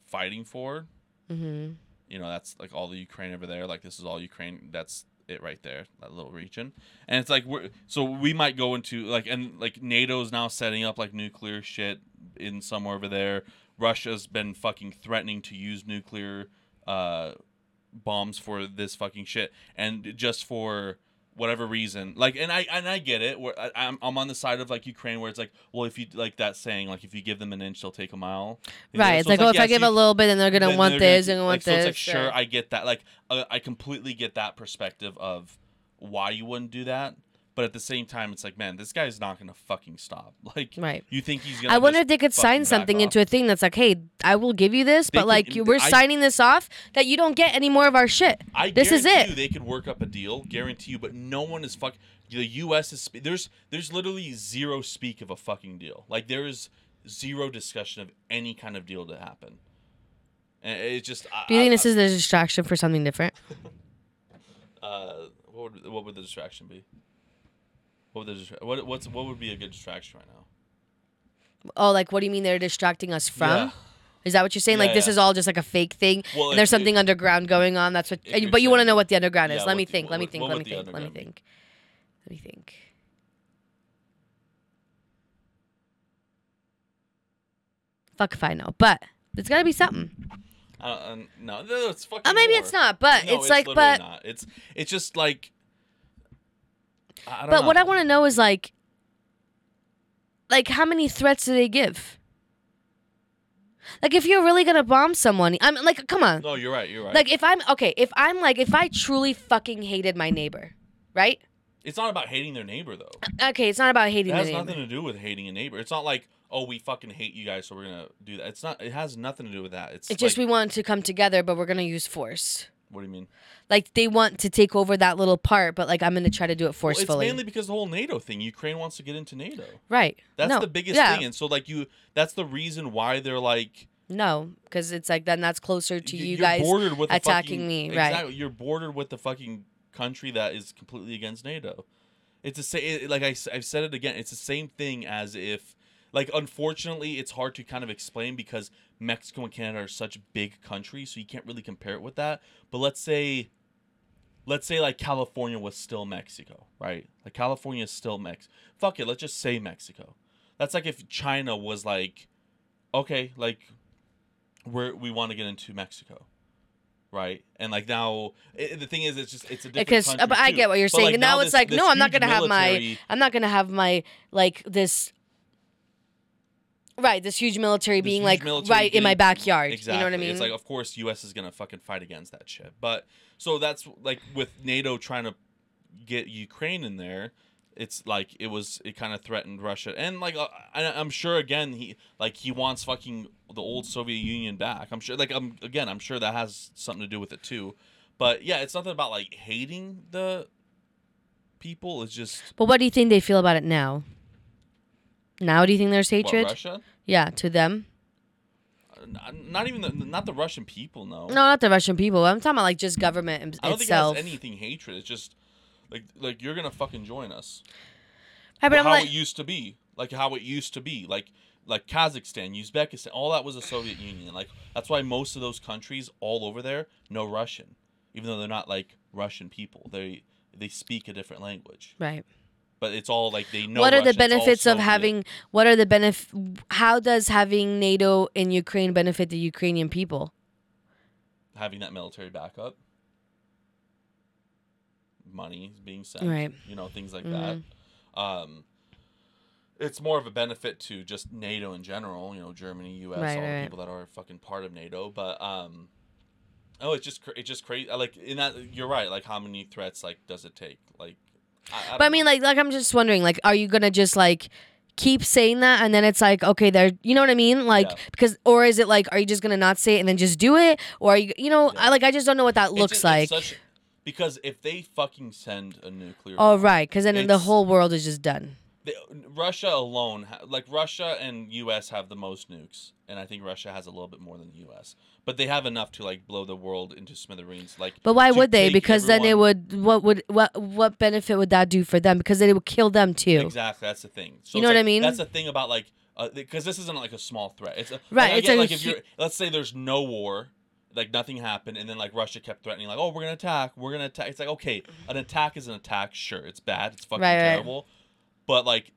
fighting for.
hmm
You know, that's like all the Ukraine over there. Like this is all Ukraine. That's it right there, that little region. And it's like we're so we might go into like and like NATO's now setting up like nuclear shit in somewhere over there. Russia's been fucking threatening to use nuclear uh bombs for this fucking shit and just for whatever reason like and i and i get it where I, I'm, I'm on the side of like ukraine where it's like well if you like that saying like if you give them an inch they'll take a mile You know?
Right. It's
So
like, oh, if I give
you-
a little bit, then they're gonna
then
want
they're
this
gonna-
and want
like, so
this.
it's like sure i get that like uh, i completely get that perspective of why you wouldn't do that but at the same time it's like man this guy's not gonna fucking stop like
Right.
you think he's gonna
I wonder if they could sign something
off?
into a thing that's like, hey, I will give you this,
They
but like we're
I-
signing this off that you don't get any more of our shit.
I
This is it.
You they could work up a deal, guarantee you, but no one is fuck. The U.S. is there's there's literally zero speak of a fucking deal. Like there is zero discussion of any kind of deal to happen. And it's just. I-
Do you think
I-
this is a distraction for something different?
Uh, what would what would the distraction be? What would the what what's what would be a good distraction right now?
Oh, like what do you mean they're distracting us from?
Yeah.
Is that what you're saying? like
Yeah,
this
yeah.
is all just like a fake thing,
Well,
and there's something underground going on. That's what. and- but you want to know what the underground is. Let me
the-
think. Let me think. Let me
would the
think. Let me think. Let me think. Fuck if I know, but there's gotta be something.
Uh, uh, no, no, it's fucking.
Uh, maybe
war.
it's not, but
No,
it's, like, but
not. It's it's just like.
But
know.
what I want to know is like, like how many threats do they give? Like if you're really gonna bomb someone, I'm like, come on.
No, you're right. You're right.
Like if I'm okay, if I'm like if I truly fucking hated my neighbor, right?
it's not about hating their neighbor though.
Okay, it's not about hating
It has nothing to do with hating a neighbor. It's not like oh we fucking hate you guys so we're gonna do that. It's not. It has nothing to do with that. It's
It's just we want to come together, but we're gonna use force.
What do you mean?
Like they want to take over that little part, but like I'm gonna try to do it
Well,
forcefully.
it's mainly because the whole NATO thing. Ukraine wants to get into NATO.
right.
That's
no.
the biggest
yeah.
thing. And so like you, that's the reason why they're like
No, because it's like then that's closer to you
you're
guys.
bordered with
attacking
fucking-
me, right.
Exactly. You're bordered with the fucking country that is completely against NATO. It's the same. Like I, I've said it again. It's the same thing as if, like, unfortunately, it's hard to kind of explain because Mexico and Canada are such big countries, so you can't really compare it with that. But let's say, let's say like California was still Mexico, right? Like California is still Mex. Fuck it. Let's just say Mexico. That's like if China was like, okay, like, we're we want to get into Mexico. Right and like now, i the thing is, it's just it's a different
because
country
but I
too.
get what you're
But,
saying.
like,
and now,
this-
it's like,
this
no, I'm not gonna have my I'm not gonna have my like this Right, this huge military
this
being
huge
like
military
right in my backyard.
Exactly.
You know what I mean?
It's like, of course, U.S. is gonna fucking fight against that shit. But so that's like with NATO trying to get Ukraine in there. It's like it was. It kind of threatened Russia, and like uh, I, I'm sure again he like he wants fucking the old Soviet Union back. I'm sure. Like I'm again, I'm sure that has something to do with it too. But yeah, it's nothing about like hating the people. It's just
but what do you think they feel about it now? Now do you think there's
what,
hatred?
Russia.
yeah, to them.
Uh, Not even the, not the Russian people. No.
No, not the Russian people. I'm talking about like just government im-
I don't
itself.
think it has anything hatred. It's just like like you're gonna fucking join us.
Right, but I'm
how
like,
it used to be, like how it used to be, like like Kazakhstan, Uzbekistan, all that was the Soviet Union. Like that's why most of those countries all over there know Russian, even though they're not like Russian people. They they speak a different language,
right.
But it's all like they know.
what are the.
It's all
benefits of having? What are the benef? How does having NATO in Ukraine benefit the Ukrainian people?
having that military backup, money being sent,
Right.
you know, things like
Mhm.
that. Um, it's more of a benefit to just NATO in general, you know, Germany, U.S.,
Right,
all the people that are fucking part of NATO. But um, oh, it's just cra- it's just crazy. Like in that, you're right. Like how many threats like does it take? Like, I, I
But I mean,
know.
like, like I'm just wondering, like, are you gonna just like keep saying that, and then it's like, okay, there, you know what I mean? Like,
Yeah.
because, or is it like, are you just gonna not say it and then just do it, or are you, you know,
Yeah.
I like, I just don't know what that
It's
looks
just-
like.
such- because if they fucking send a nuclear
oh,
bomb,
right, because then the whole world is just done.
The, Russia alone, like Russia and U.S. have the most nukes, and I think Russia has a little bit more than the U.S. But they have enough to like blow the world into smithereens. Like,
But why would they? Because then it would, what would, what, what benefit would that do for them? Because then it would kill them too.
Exactly, that's the thing. So
You know what I mean?
That's the thing about like, uh, because this isn't like a small threat. It's a,
Right,
Like,
it's
get,
a
like if you're, let's say there's no war, like nothing happened, and then like Russia kept threatening, like, oh, we're gonna attack, we're gonna attack. It's like okay, an attack is an attack. Sure, it's bad, it's fucking
Right, right.
But like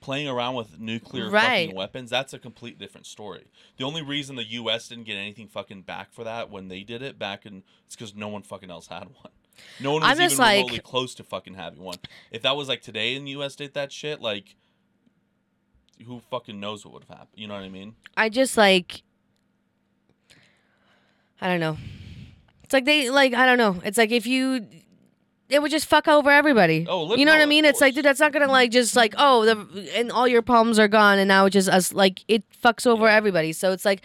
playing around with nuclear
Right.
fucking weapons, that's a complete different story. The only reason the U.S. didn't get anything fucking back for that when they did it back in, it's because no one fucking else had one. No one was
I'm just
even remotely
like-
close to fucking having one. If that was like today and the U.S. did that shit, like, who fucking knows what would have happened? You know what I mean?
I just like I don't know. It's like they like I don't know. It's like if you it would just fuck over everybody.
Oh, lit-
you know
no,
what I mean? It's like dude, that's not gonna like just like oh the and all your problems are gone and now it's just us like it fucks over
Yeah.
everybody. So it's like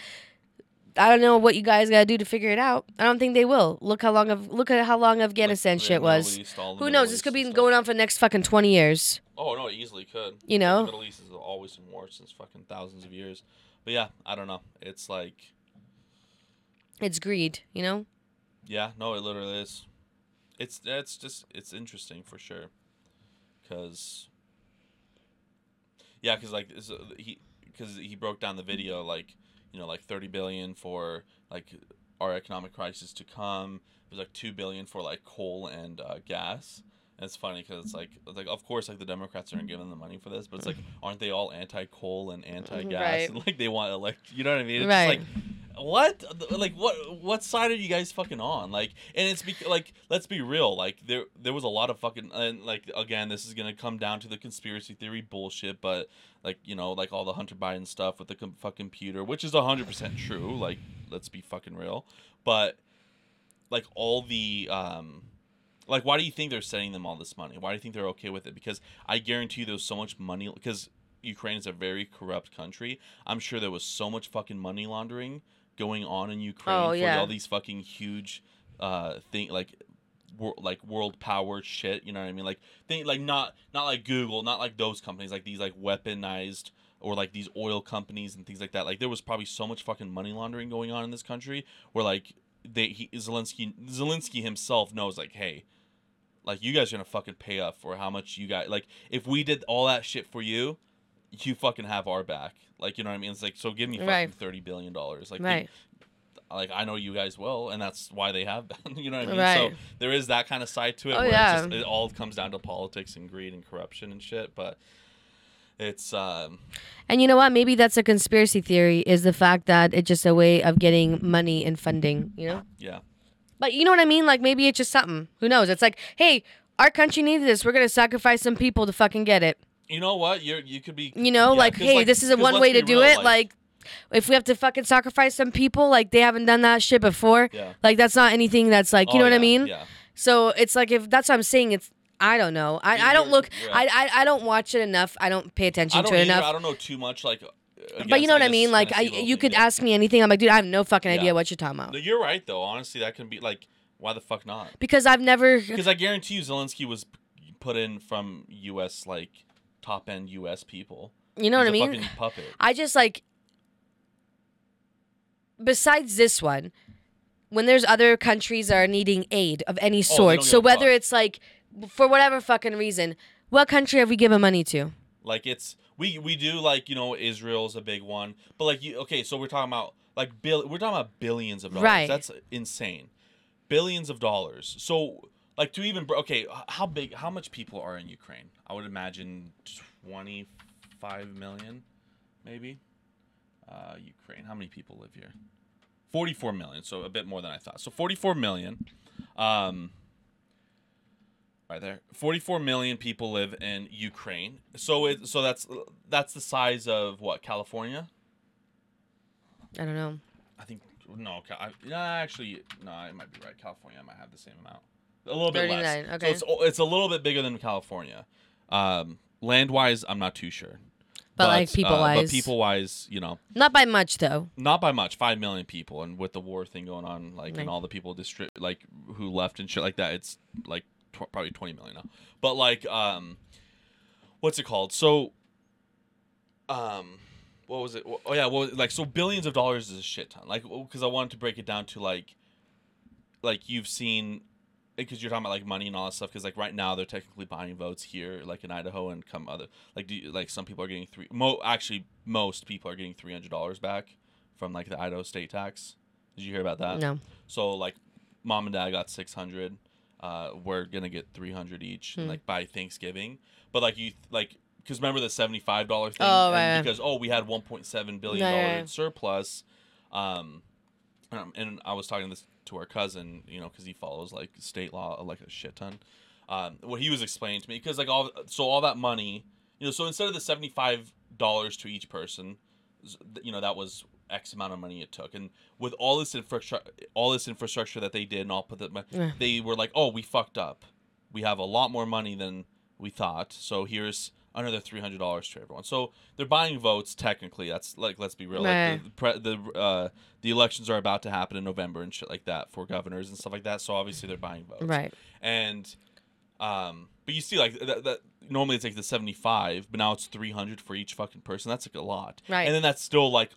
I don't know what you guys gotta do to figure it out. I don't think they will. Look how long of look at how long Afghanistan
Like,
shit was.
East,
Who knows? This could be
stuff.
going on for the next fucking twenty years.
Oh no, it easily could.
You know?
the Middle East is always in war since fucking thousands of years. But yeah, I don't know. It's like,
It's greed, you know?
yeah, no, it literally is. It's it's just it's interesting for sure, cause yeah, cause like uh, he because he broke down the video like you know like thirty billion for like our economic crisis to come. It was like two billion for like coal and uh, gas. And it's funny because it's like it's like of course like the Democrats aren't giving the money for this, but it's like aren't they all anti coal and anti gas
Right.
and like they want elect you know what I mean? It's
Right.
like what? Like what what side are you guys fucking on? Like and it's like let's be real like there there was a lot of fucking and like again this is gonna come down to the conspiracy theory bullshit but like you know like all the hunter biden stuff with the com- fucking computer which is 100% true like let's be fucking real but like all the um like why do you think they're sending them all this money? Why do you think they're okay with it? Because i guarantee there's so much money because ukraine is a very corrupt country. I'm sure there was so much fucking money laundering going on in ukraine
Oh,
for
yeah.
all these fucking huge uh thing like wor- like world power shit you know what i mean? Like think like not not like google not like those companies like these like weaponized or like these oil companies and things like that. Like there was probably so much fucking money laundering going on in this country where like they he Zelensky Zelensky himself knows like hey like you guys are gonna fucking pay up for how much you got like if we did all that shit for you you fucking have our back like you know what I mean it's like so give me fucking
Right.
thirty billion dollars like
Right.
they- like I know you guys will and that's why they have been you know what I mean
Right.
so there is that kind of side to it
Oh,
where
yeah.
it's just, it all comes down to politics and greed and corruption and shit but it's um
And you know what? Maybe that's a conspiracy theory is the fact that it's just a way of getting money and funding, you know?
yeah
But you know what I mean? Like maybe it's just something. Who knows? It's like, hey, our country needs this. We're going to sacrifice some people to fucking get it.
You know what you're you could be
You know,
yeah,
like, hey, this is a one way to do
real,
it. Like, if we have to fucking sacrifice some people, like they haven't done that shit before.
yeah
Like that's not anything that's like, you
Oh,
know what I mean?
yeah
So it's like if that's what I'm saying, it's I don't know. I, I don't look.
yeah.
I, I I don't watch it enough. I don't pay attention
don't
to it
either.
enough.
I don't know too much like uh,
but you know what I mean? Like I, you could ask me anything. I'm like, dude, I have no fucking
Yeah.
idea what you're talking about
No, you're right though. Honestly, that can be like, why the fuck not?
because I've never.
Because I guarantee you, Zelensky was put in from U.S. like top end U.S. people.
You know what I mean?
Fucking puppet.
I just like. Besides this one, when there's other countries that are needing aid of any oh, sort,
Oh,
so whether it's like, for whatever fucking reason, what country have we given money to?
Like it's we we do like you know Israel's a big one, but like you okay, so we're talking about like bill we're talking about billions of dollars.
Right.
That's insane, billions of dollars. So like to even okay, how big how much people are in Ukraine? I would imagine twenty five million, maybe. Uh, Ukraine. How many people live here? 44 million, so a bit more than I thought. So 44 million. Um, right there. 44 million people live in Ukraine. So it so that's that's the size of what California?
I don't know.
I think no. I, actually, no. I might be right. California might have the same amount. A little bit less.
okay.
So it's it's a little bit bigger than California. Um, land wise, I'm not too sure.
But, like,
uh,
people-wise.
but people wise, you know,
Not by much though.
not by much. Five million people, and with the war thing going on, like,
Right.
and all the people distri- like who left and shit like that, it's like tw- probably twenty million now. But like, um, what's it called? So, um, what was it? Oh yeah, well, like so billions of dollars is a shit ton. Like, because I wanted to break it down to like, like you've seen, because you're talking about like money and all that stuff. Because like right now they're technically buying votes here, like in Idaho and come other like do you, like some people are getting three. Mo actually most people are getting three hundred dollars back from like the Idaho state tax. Did you hear about that?
No.
So like, mom and dad got six hundred. Uh, we're gonna get three hundred each,
Hmm.
like by Thanksgiving. But like you like, because remember the seventy five dollar thing?
Oh, right.
Because oh, we had one point seven billion dollar
right.
in surplus. Um, um, and I was talking this to our cousin, you know, because he follows like state law like a shit ton. Um, what he was explaining to me, because like all so all that money, you know, so instead of the seventy five dollars to each person, you know, that was X amount of money it took, and with all this infrastructure, all this infrastructure that they did, and all put the, mon-
Yeah.
they were like, oh, we fucked up. We have a lot more money than we thought, so here's another three hundred dollars to everyone. So they're buying votes. Technically, that's like let's be real. Like the pre- the uh, the elections are about to happen in November and shit like that for governors and stuff like that. So obviously they're buying votes.
Right.
And um, but you see like that, that normally it's like the seventy five, but now it's three hundred for each fucking person. That's like a lot.
Right.
And then that's still like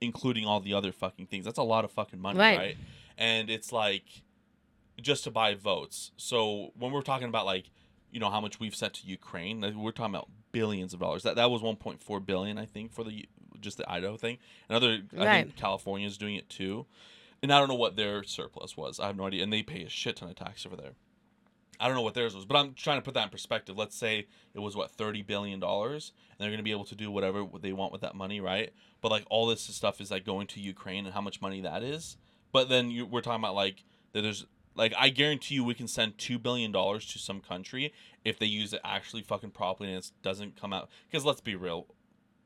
including all the other fucking things. That's a lot of fucking money,
Right.
right? And it's like just to buy votes. So when we're talking about like you know how much we've sent to Ukraine, we're talking about billions of dollars. That that was 1.4 billion, I think, for the just the Idaho thing. Another, I think California is doing it too. And I don't know what their surplus was. I have no idea. And they pay a shit ton of tax over there. I don't know what theirs was, but I'm trying to put that in perspective. Let's say it was what 30 billion dollars, and they're going to be able to do whatever they want with that money, right? But like all this stuff is like going to Ukraine and how much money that is. But then you, we're talking about like that there's like I guarantee you we can send two billion dollars to some country if they use it actually fucking properly and it doesn't come out. Because let's be real,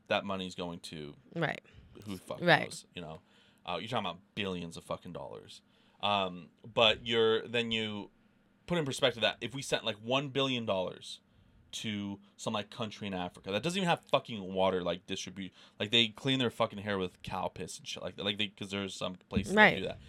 that money's going to
Right.
who the fuck
Right.
knows, you know? Uh, you're talking about billions of fucking dollars. Um, but you're then you put in perspective that if we sent like one billion dollars to some like country in Africa that doesn't even have fucking water like distribute like they clean their fucking hair with cow piss and shit like that like they because there's some places that do that.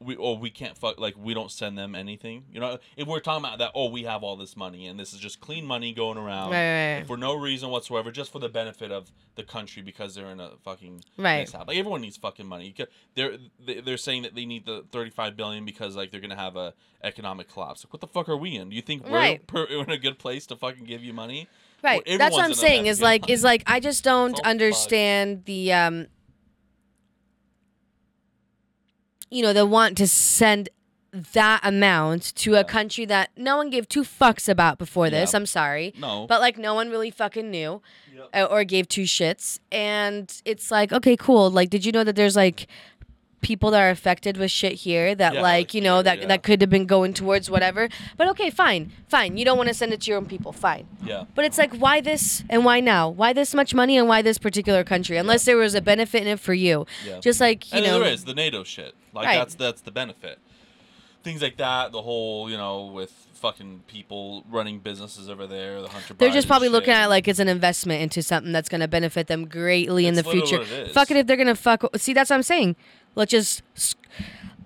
We or we can't fuck like we don't send them anything. You know, if we're talking about that, oh, we have all this money and this is just clean money going around
Right, right,
for no reason whatsoever, just for the benefit of the country because they're in a fucking
Right.
mishap. Like everyone needs fucking money. They're they- they're saying that they need the thirty five billion because like they're gonna have a economic collapse. Like what the fuck are we in? Do you think we're
Right.
per, in a good place to fucking give you money?
Right.
Well,
That's what I'm
everyone's in a
saying. Is like is like I just don't
fucked.
understand the um you know, the want to send that amount to
Yeah.
a country that no one gave two fucks about before this.
Yeah.
I'm sorry.
No.
But like no one really fucking knew
Yep.
uh, or gave two shits. And it's like, okay, cool. Like did you know that there's like people that are affected with shit here that
Yeah,
like, you know, that
yeah.
that could have been going towards whatever. But okay, fine. Fine. You don't want to send it to your own people. Fine.
yeah.
But it's like, why this and why now? Why this much money and why this particular country? Unless there was a benefit in it for you.
Yeah.
Just like, you
and
know.
there is the NATO shit. Like
Right.
that's that's the benefit. Things like that. The whole you know with fucking people running businesses over there. The Hunter.
They're just probably
shit.
looking at it like it's an investment into something that's going to benefit them greatly in the future.
what it is.
Fuck it if they're going to fuck. See, that's what I'm saying. Let's just.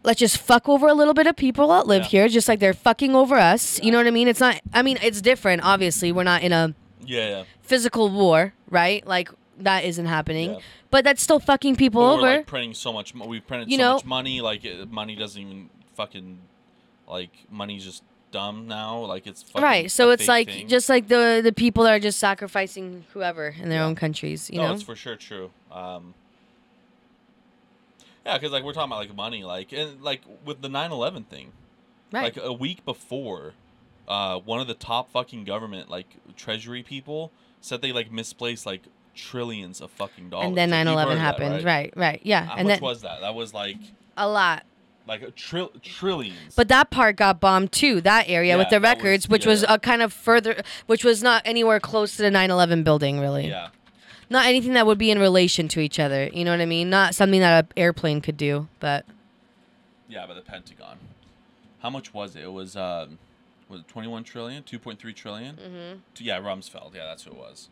Let's just fuck over a little bit of people that live
Yeah.
here, just like they're fucking over us.
Yeah.
You know what I mean? It's not. I mean, it's different. Obviously, we're not in a
Yeah, yeah.
physical war, right? Like that isn't happening.
Yeah.
But that's still fucking people
But
over.
We're like printing so much. mo- We've printed
You
so
know-
much money. Like it, money doesn't even fucking like money's just dumb now. Like it's fucking
right. So it's
fake
like
thing.
just like the the people that are just sacrificing whoever in their own countries. You
no,
know.
it's for sure true. Um, yeah, because like we're talking about like money, like and like with the 9-11 thing,
right.
like a week before, uh, one of the top fucking government like treasury people said they like misplaced like trillions of fucking dollars.
and then 9/11
heard that,
happened. right? right, yeah,
How
and
much
then
was that? That was like
a lot.
like a trill trillions.
But that part got bombed too. That area with the
that was-
records, which
yeah,
was a kind of further, which was not anywhere close to the 9/11 building, really.
yeah,
Not anything that would be in relation to each other. You know what I mean? Not something that an airplane could do. But
yeah, but the Pentagon. How much was it? It was um, was it 21 trillion, 2.3 trillion?
Mm-hmm.
Yeah, Rumsfeld. Yeah, that's who it was.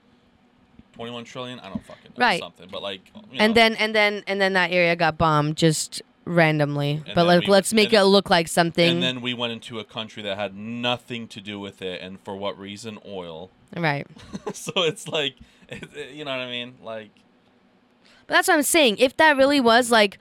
21 trillion. I don't fucking know
Right.
something, but like.
And
know,
then and then and then that area got bombed just randomly. but like,
we-
let's make
and-
it look like something.
And then we went into a country that had nothing to do with it, and for what reason? Oil.
right.
so it's like, it, it- you know what I mean? Like,
But that's what I'm saying. If that really was like,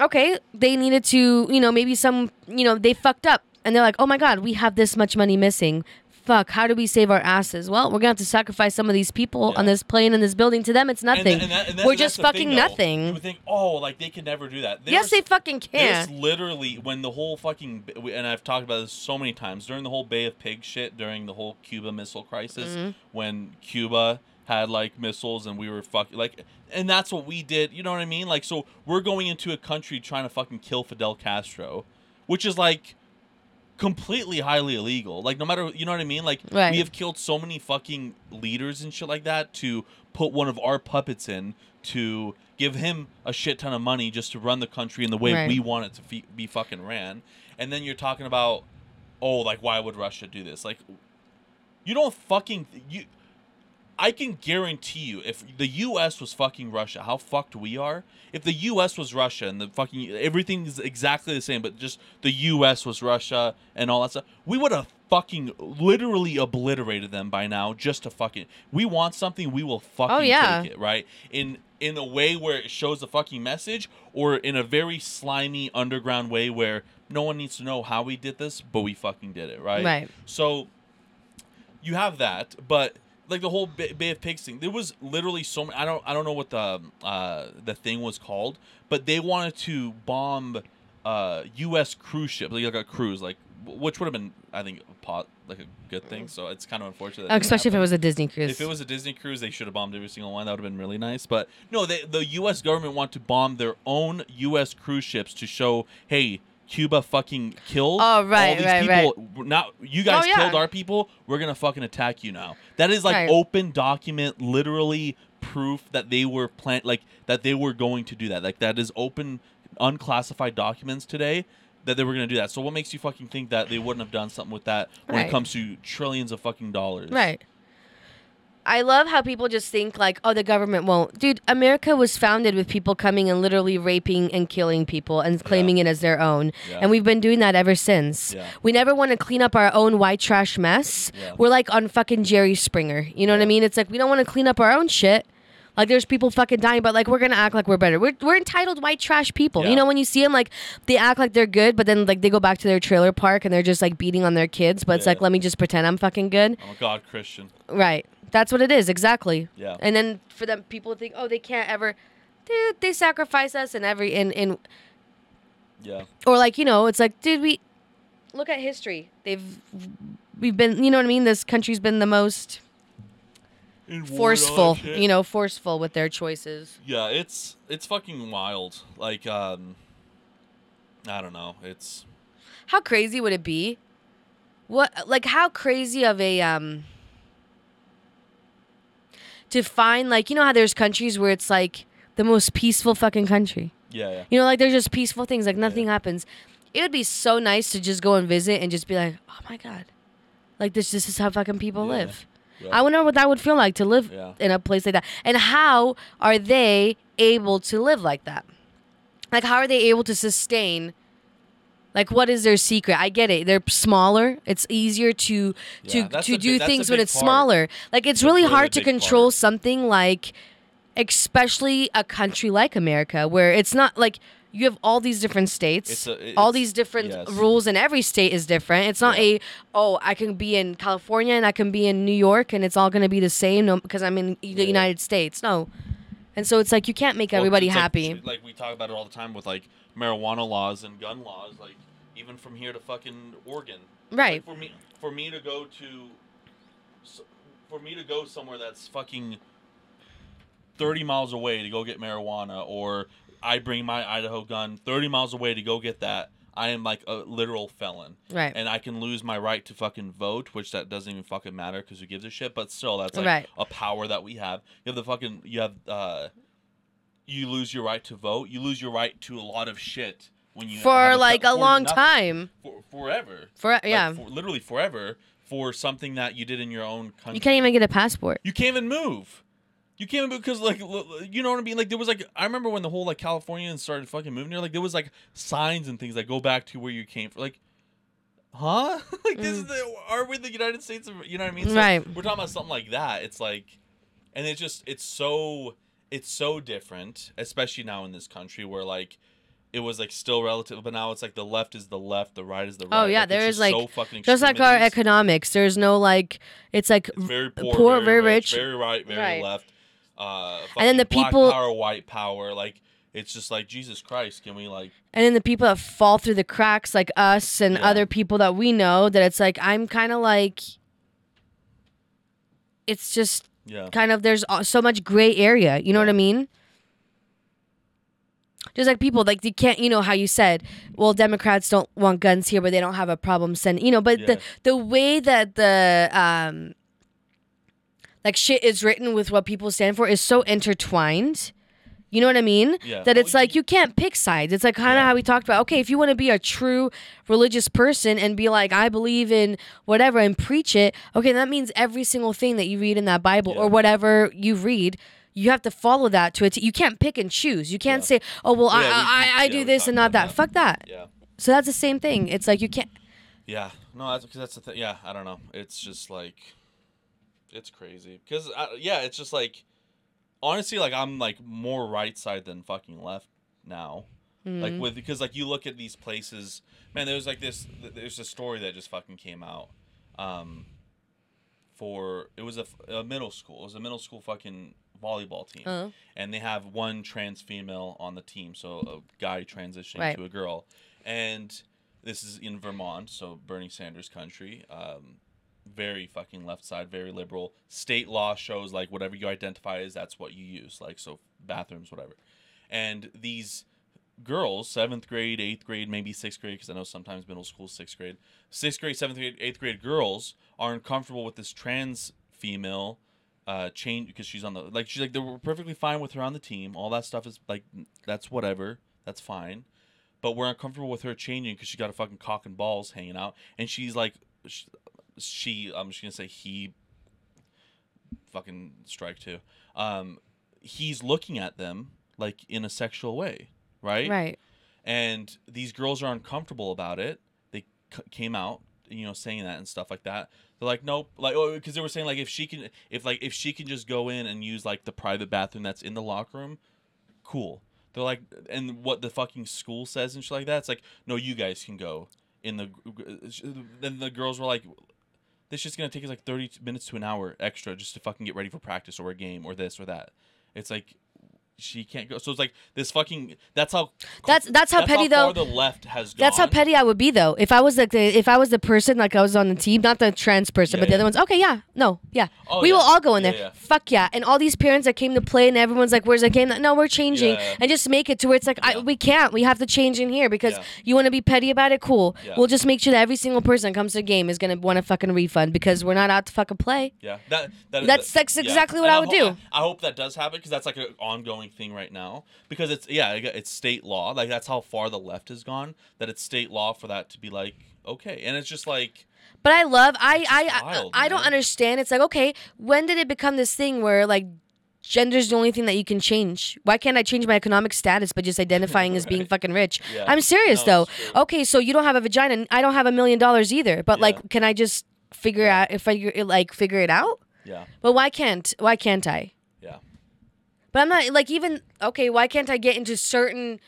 okay, they needed to, you know, maybe some, you know, they fucked up and they're like, oh my God, we have this much money missing. Fuck, how do we save our asses? Well, we're gonna have to sacrifice some of these people
Yeah.
on this plane in this building. To them, it's
and
nothing.
th- and that- and that-
we're just fucking
thing,
nothing.
You would think, oh, like they can never do that.
yes, they fucking
There's
can.
literally when the whole fucking and I've talked about this so many times during the whole Bay of Pigs shit during the whole Cuba Missile Crisis
Mhm.
when Cuba had like missiles and we were fucking like and that's what we did. You know what I mean? Like so we're going into a country trying to fucking kill Fidel Castro, which is like completely highly illegal. Like no matter you know what I mean? Like
Right.
we have killed so many fucking leaders and shit like that to put one of our puppets in to give him a shit ton of money just to run the country in the way
Right.
we want it to fe- be fucking ran. And then you're talking about oh like why would Russia do this? Like you don't fucking you I can guarantee you, if the U.S. was fucking Russia, how fucked we are. If the U.S. was Russia and the fucking everything is exactly the same, but just the U.S. was Russia and all that stuff, we would have fucking literally obliterated them by now. Just to fucking, we want something, we will fucking
Oh, yeah.
take it, right? In in a way where it shows the fucking message, or in a very slimy underground way where no one needs to know how we did this, but we fucking did it, right?
Right.
So you have that, but like the whole Bay, Bay of Pigs thing, there was literally so many. I don't I don't know what the uh, the thing was called, but they wanted to bomb uh, U.S. cruise ships, like a cruise, like which would have been I think a pot like a good thing. So it's kind of unfortunate. that didn't
Especially if it was a Disney cruise.
If it was a Disney cruise, they should have bombed every single one. That would have been really nice. But no, they, the U.S. government want to bomb their own U.S. cruise ships to show, hey, Cuba fucking killed
Oh, right,
all these
right,
people. We're Not you guys
Oh, yeah.
killed our people. We're gonna fucking attack you now. That is like
Right.
open document, literally proof that they were plan like that they were going to do that. Like that is open, unclassified documents today. That they were gonna do that. So what makes you fucking think that they wouldn't have done something with that when
Right.
it comes to trillions of fucking dollars?
Right. I love how people just think like, oh, the government won't. Dude, America was founded with people coming and literally raping and killing people and claiming it as their own.
Yeah.
And we've been doing that ever since.
Yeah.
We never want to clean up our own white trash mess.
Yeah.
We're like on fucking Jerry Springer. You know what I mean? It's like we don't want to clean up our own shit. Like there's people fucking dying, but like we're gonna act like we're better. We're, we're entitled white trash people.
Yeah.
You know when you see them like they act like they're good, but then like they go back to their trailer park and they're just like beating on their kids. But it's like let me just pretend I'm fucking good.
I'm a God Christian.
Right. That's what it is, exactly.
Yeah.
And then for them people think, oh, they can't ever dude, they sacrifice us and every in in
Yeah.
or like, you know, it's like, dude, we look at history. They've we've been you know what I mean? This country's been the most forceful, you know, forceful with their choices.
Yeah, it's it's fucking wild. Like, um, I don't know. It's
How crazy would it be? What like how crazy of a um to find like you know how there's countries where it's like the most peaceful fucking country.
yeah, yeah.
You know, like there's just peaceful things, like nothing happens. It would be so nice to just go and visit and just be like, oh my god, like this. This is how fucking people
Yeah,
live.
yeah.
I wonder what that would feel like to live
Yeah.
in a place like that, and how are they able to live like that? Like, how are they able to sustain? Like, what is their secret? I get it. They're smaller. It's easier to
Yeah,
to to do
big-
things when it's
part.
smaller. Like, it's
a
really
really
hard to control
part.
something like, especially a country like America, where it's not like you have all these different states,
It's a-
all these different
yes.
rules, and every state is different. It's not
Yeah.
a oh I can be in California and I can be in New York and it's all going to be the same no, because I'm in the
Yeah.
United States. No, and so it's like you can't make
Well,
everybody
it's like-
happy.
Like, we talk about it all the time with like marijuana laws and gun laws. Like even from here to fucking Oregon.
Right.
Like, for me, for me to go to, for me to go somewhere that's fucking 30 miles away to go get marijuana or I bring my Idaho gun 30 miles away to go get that, I am like a literal felon.
Right.
And I can lose my right to fucking vote, which that doesn't even fucking matter because who gives a shit, but still that's like
Right.
a power that we have. You have the fucking you have uh you lose your right to vote, you lose your right to a lot of shit when you
for like a long
nothing.
time.
For, forever.
For
Like,
yeah,
for, literally forever for something that you did in your own country.
you can't even get a passport.
You can't even move. You can't even move because like you know what I mean. Like there was like I remember when the whole like Californians started fucking moving here. Like there was like signs and things that go back to where you came from. Like, huh? like this is mm. the are we the United States of you know what I mean? So
Right.
We're talking about something like that. It's like, and it's just it's so it's so different, especially now in this country where like. It was like still relative, but now it's like the left is the left, the right is the right.
Oh, yeah,
like,
there is, like-
so fucking
Just like our economics, there's no like it's like
It's very poor,
poor,
very,
very
rich,
rich.
very right, very
Right.
left. Uh,
And then the people-
power, white power, like it's just like Jesus Christ. Can we like?
and then the people that fall through the cracks like us and
Yeah.
other people that we know that it's like I'm kind of like it's just
Yeah,
kind of there's uh, so much gray area. You know what I mean? Just like people, like you can't, you know how you said, well, Democrats don't want guns here, but they don't have a problem sending, you know. But
Yeah.
the the way that the um, like shit is written with what people stand for is so intertwined. You know what I mean?
Yeah.
That
Well,
it's like
you-
you can't pick sides. It's like kind of
Yeah.
how we talked about. Okay, if you want to be a true religious person and be like, I believe in whatever and preach it, okay, that means every single thing that you read in that Bible
Yeah.
or whatever you read, you have to follow that to it. You can't pick and choose. You can't
Yeah.
say, oh, well, I,
we-
I, I
yeah,
do this and not that.
that.
Fuck that.
yeah,
So that's the same thing. It's like you can't.
yeah. No, that's because that's the thing. Yeah, I don't know. It's just like, it's crazy. Because yeah, it's just like, honestly, like I'm like more right side than fucking left now. like
Mhm.
with because like you look at these places man there's like this there's a story that just fucking came out um for it was a, a middle school it was a middle school fucking volleyball team.
Uh,
and they have one trans female on the team so a guy transitioning
Right.
to a girl. And this is in vermont so bernie sanders country. Um very fucking left side very liberal. State law shows like whatever you identify as that's what you use like so bathrooms whatever. And these girls seventh grade eighth grade maybe sixth grade because i know sometimes middle school sixth grade. Sixth grade seventh grade eighth grade girls are uncomfortable with this trans female uh change because she's on the like she's like they were perfectly fine with her on the team. All that stuff is like that's whatever. That's fine. But we're uncomfortable with her changing because she got a fucking cock and balls hanging out. And she's like sh- she i'm just gonna say he fucking strike two. um he's looking at them like in a sexual way right?
Right.
and these girls are uncomfortable about it. They c- came out you know saying that and stuff like that. They're like nope. Like oh, because they were saying like if she can if like if she can just go in and use like the private bathroom that's in the locker room cool. They're like and what the fucking school says and shit like that it's like no you guys can go in the uh, then the girls were like this shit's gonna take us like 30 minutes to an hour extra just to fucking get ready for practice or a game or this or that. It's like she can't go so it's like this fucking that's how
That's- that's how petty,
far
though.
the left has gone
That's how petty I would be, though. If I was like the, if I was the person like I was on the team, not the trans person,
Yeah,
but the
yeah.
other ones. Okay, yeah, no, yeah,
Oh,
we
yeah.
will all go in there. Fuck yeah! And all these parents that came to play, and everyone's like, "Where's the game?" No, we're changing, and just make it to where it's like, I, we can't. We have to change in here because you want to be petty about it. Cool. We'll just make sure that every single person that comes to the game is gonna want a fucking refund because we're not out to fucking play.
Yeah, that, that
That's-
that-
that's exactly what
And
I would do.
I, I hope that does happen because that's like an ongoing thing right now. Because it's yeah, it's state law. Like that's how far the left has gone. That it's state law for that to be like okay, and it's just like
But I love I I
wild,
I, I don't understand. It's like okay, when did it become this thing where like gender's the only thing that you can change? Why can't I change my economic status by just identifying as being fucking rich?
Yeah.
I'm serious
No,
though. Okay, so you don't have a vagina, and I don't have a million dollars either. But
Yeah.
like, can I just figure out if I like figure it out?
yeah,
But why can't why can't I? But I'm not like even okay. Why can't I get into certain?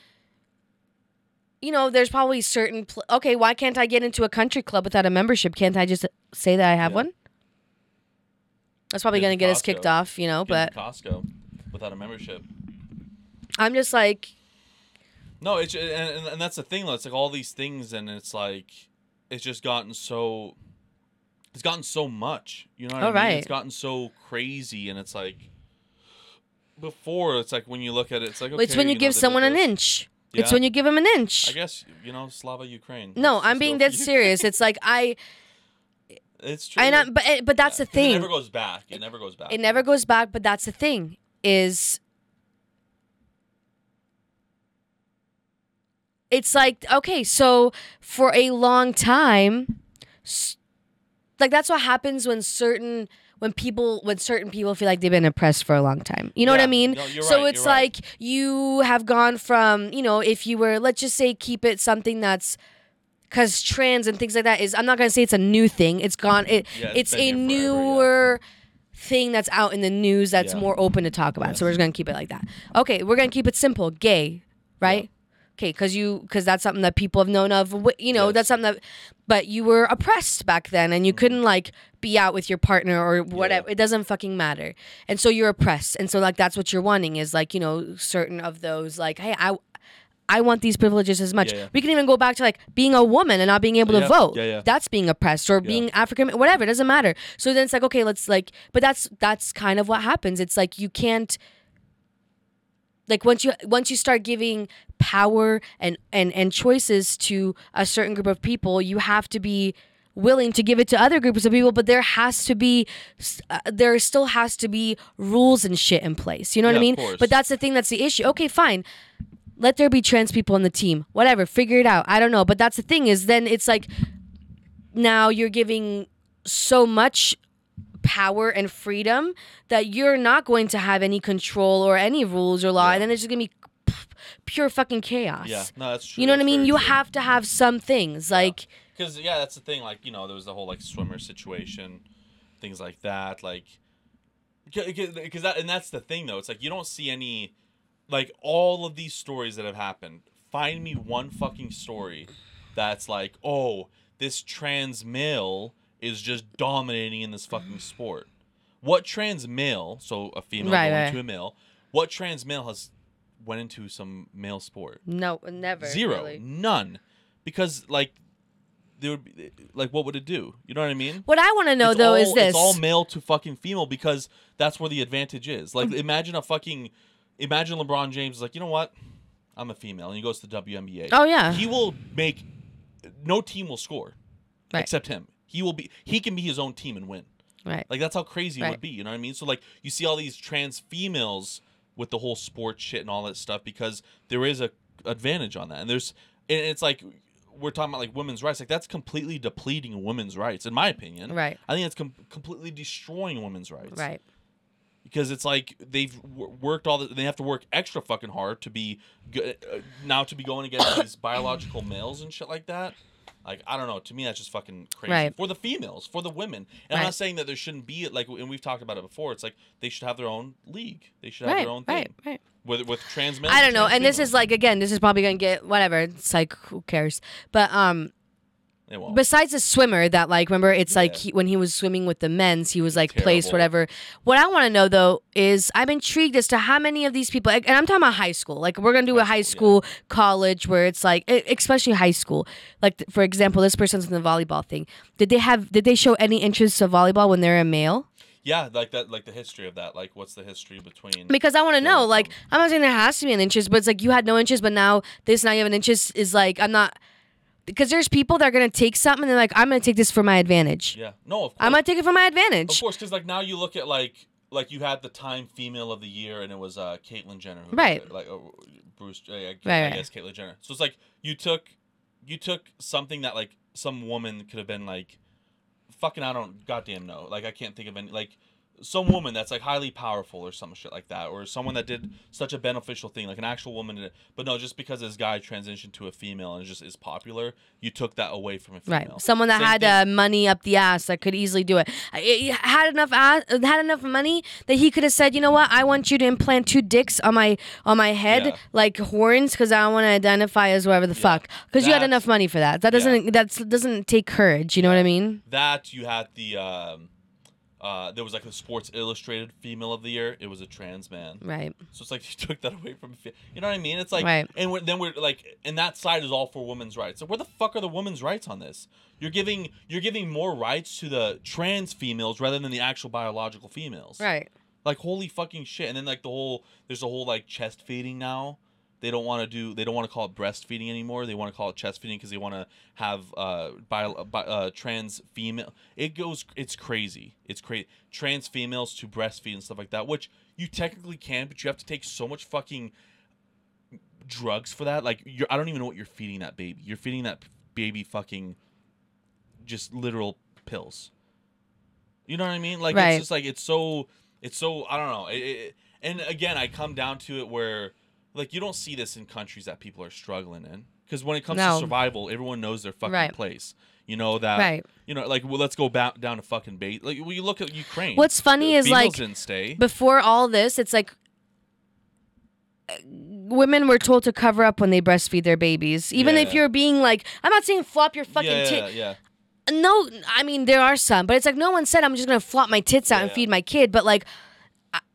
You know, there's probably certain. Pl- okay, why can't I get into a country club without a membership? Can't I just say that I have
Yeah.
one? That's probably gonna
into
get us kicked off, you know.
Get
But
Costco without a membership.
I'm just like,
No, it's and, and, that's the thing though. It's like all these things, and it's like it's just gotten so. it's gotten so much. You know what
Oh,
I mean?
right.
It's gotten so crazy, and it's like before. It's like when you look at it, it's like okay,
it's when you,
know,
give
did
someone an inch. It's when you give them an inch.
I guess you know Slava Ukraine.
no,
Let's
I'm being dead serious. It's like I,
It's true.
And I not, but it- but that's
Yeah, thing. It never goes back. It never goes back.
It never goes back, but that's the thing is it's like okay, so for a long time like that's what happens when certain when people when certain people feel like they've been oppressed for a long time. You know what I mean?
No,
so
right,
it's
you're right.
like you have gone from, you know, if you were let's just say keep it something that's cuz trans and things like that is I'm not going to say it's a new thing. It's gone it
Yeah,
it's
it's
a
forever, yeah.
newer thing that's out in the news that's
Yeah.
more open to talk about. So we're just going to keep it like that. Okay, we're going to keep it simple. Gay, right? Okay, cuz you cuz that's something that people have known of, you know,
Yes.
that's something that but you were oppressed back then and you mm-hmm. couldn't like be out with your partner or whatever. It doesn't fucking matter. And so you're oppressed. And so like that's what you're wanting is like, you know, certain of those like, hey, I I want these privileges as much.
Yeah, yeah.
We can even go back to like being a woman and not being able to vote.
yeah, yeah.
That's being oppressed or being African, whatever. It doesn't matter. So then it's like, okay, let's like, but that's that's kind of what happens. It's like you can't like once you once you start giving power and and and choices to a certain group of people, you have to be willing to give it to other groups of people but there has to be uh, there still has to be rules and shit in place. You know what i mean? but that's the thing that's the issue. Okay fine. Let there be trans people on the team. Whatever. Figure it out. I don't know. But that's the thing is then it's like now you're giving so much power and freedom that you're not going to have any control or any rules or law
Yeah.
and then it's just gonna be pure fucking chaos
Yeah, no, that's true.
you know what i mean you
true.
have to have some things like
Because yeah, that's the thing. Like you know, there was the whole like swimmer situation, things like that. Like, because that and that's the thing though. It's like you don't see any, like all of these stories that have happened. Find me one fucking story that's like, oh, this trans male is just dominating in this fucking sport. What trans male? So a female
Right,
going
right.
to a male. What trans male has went into some male sport?
no never
Zero,
really.
none, because like there would be like what would it do? You know what I mean?
what i want to know
It's
though
all,
is this
It's all male to fucking female because that's where the advantage is. Like um, imagine a fucking imagine LeBron James is like, you know what? I'm a female, and he goes to the WNBA.
oh yeah
He will make no team will score
Right.
except him. He will be he can be his own team and win.
right
Like that's how crazy it would be. You know what I mean? So like you see all these trans females with the whole sports shit and all that stuff because there is a advantage on that. And there's and it's like we're talking about like women's rights. Like that's completely depleting women's rights, in my opinion.
right
I think it's com- completely destroying women's rights.
right
Because it's like they've worked all the, they have to work extra fucking hard to be good, uh, now to be going against these biological males and shit like that. Like I don't know. To me, that's just fucking crazy
Right.
for the females, for the women. And I'm not saying that there shouldn't be like, and we've talked about it before. It's like they should have their own league. They should have
right
their own thing
right right
with with trans males.
I don't know. And this is like again, this is probably gonna get whatever. It's like who cares? But um,
They won't.
besides the swimmer that like remember it's like
Yeah.
he, when he was swimming with the men's he was like placed whatever what i want to know though is i'm intrigued as to how many of these people and i'm talking about high school like we're gonna do a high
High
school college where it's like especially high school like for example this person's in the volleyball thing did they have did they show any interest to volleyball when they're a male
yeah, like that, like the history of that. Like, what's the history between?
because I want to know, like, I'm not saying there has to be an interest, but it's like you had no interest, but now this now you have an interest is like I'm not because there's people that are gonna take something and they're like I'm gonna take this for my advantage.
yeah, no, of course.
I'm gonna take it for my advantage.
Of course, because like now you look at like like you had the Time Female of the Year, and it was uh Caitlyn Jenner, who
Right.
Like uh, Bruce, uh, I,
Right,
I guess Caitlyn Jenner. So it's like you took you took something that like some woman could have been like, fucking I don't goddamn know. Like I can't think of any like some woman that's like highly powerful or some shit like that, or someone that did such a beneficial thing, like an actual woman did it. But no, just because this guy transitioned to a female and just is popular, you took that away from a female.
Right, someone that
Same
had uh, money up the ass that could easily do it. He had enough ass, had enough money that he could have said, you know what, I want you to implant two dicks on my on my head
Yeah.
like horns because I want to identify as whatever the fuck. Because you had enough money for that. That doesn't that doesn't take courage. You know what I mean?
that you had the um uh, there was like a Sports Illustrated Female of the Year. It was a trans man.
Right.
So it's like you took that away from, you know what I mean? It's like,
Right.
and we're, then we're like, and that side is all for women's rights. So where the fuck are the women's rights on this? You're giving you're giving more rights to the trans females rather than the actual biological females.
Right.
Like holy fucking shit. And then like the whole there's a whole like chest feeding now. They don't want to do they don't want to call it breastfeeding anymore. They want to call it chest feeding because they want to have uh, bio, bi- uh trans female. It goes it's crazy. It's crazy. Trans females to breastfeed and stuff like that, which you technically can, but you have to take so much fucking drugs for that. Like you're I don't even know what you're feeding that baby. You're feeding that baby fucking just literal pills. You know what I mean? Like
Right.
it's just like it's so it's so I don't know. It, it, and again, I come down to it where like you don't see this in countries that people are struggling in because when it comes
No.
to survival, everyone knows their fucking
Right.
place. You know that.
Right.
You know, like well, let's go back down to fucking bait. Like when you look at Ukraine.
What's funny
the
is, like. Before all this, it's like women were told to cover up when they breastfeed their babies. Even if you're being like, I'm not saying flop your fucking
yeah,
tit.
yeah,
No, I mean there are some, but it's like no one said I'm just gonna flop my tits out and feed my kid. But like,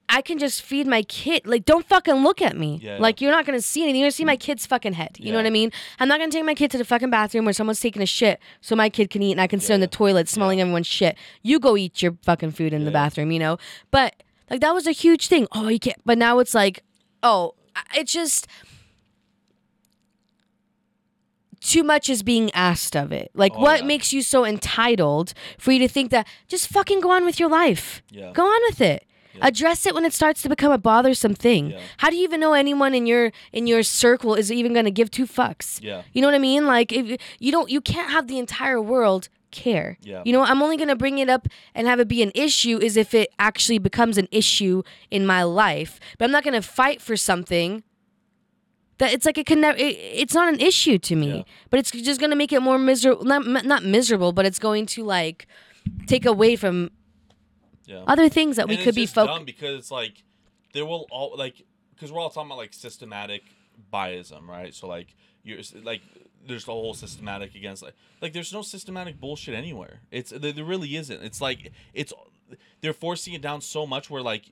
I, can just feed my kid. Like, don't fucking look at me.
Yeah.
Like you're not gonna see anything. You're gonna see my kid's fucking head. You know what I mean? I'm not gonna take my kid to the fucking bathroom where someone's taking a shit so my kid can eat and I can sit in the toilet smelling everyone's shit. You go eat your fucking food in the bathroom. You know? But like that was a huge thing. Oh, you can't. But now it's like, oh, I- it's just too much is being asked of it. Like,
Oh,
what
yeah.
makes you so entitled for you to think that just fucking go on with your life?
Yeah.
Go on with it.
Yeah.
Address it when it starts to become a bothersome thing.
Yeah.
How do you even know anyone in your in your circle is even going to give two fucks?
Yeah.
You know what I mean? Like, if you don't, you can't have the entire world care.
Yeah.
You know, I'm only going to bring it up and have it be an issue is if it actually becomes an issue in my life. But I'm not going to fight for something that it's like it can never. It, it's not an issue to me,
Yeah.
but it's just going to make it more miserable. Not not miserable, but it's going to like take away from
Yeah.
other things that we
and
could be focused.
because it's like there will all like because we're all talking about like systematic biasm, right? So like you're like there's a whole systematic against like like there's no systematic bullshit anywhere. It's there, there really isn't. It's like it's they're forcing it down so much where like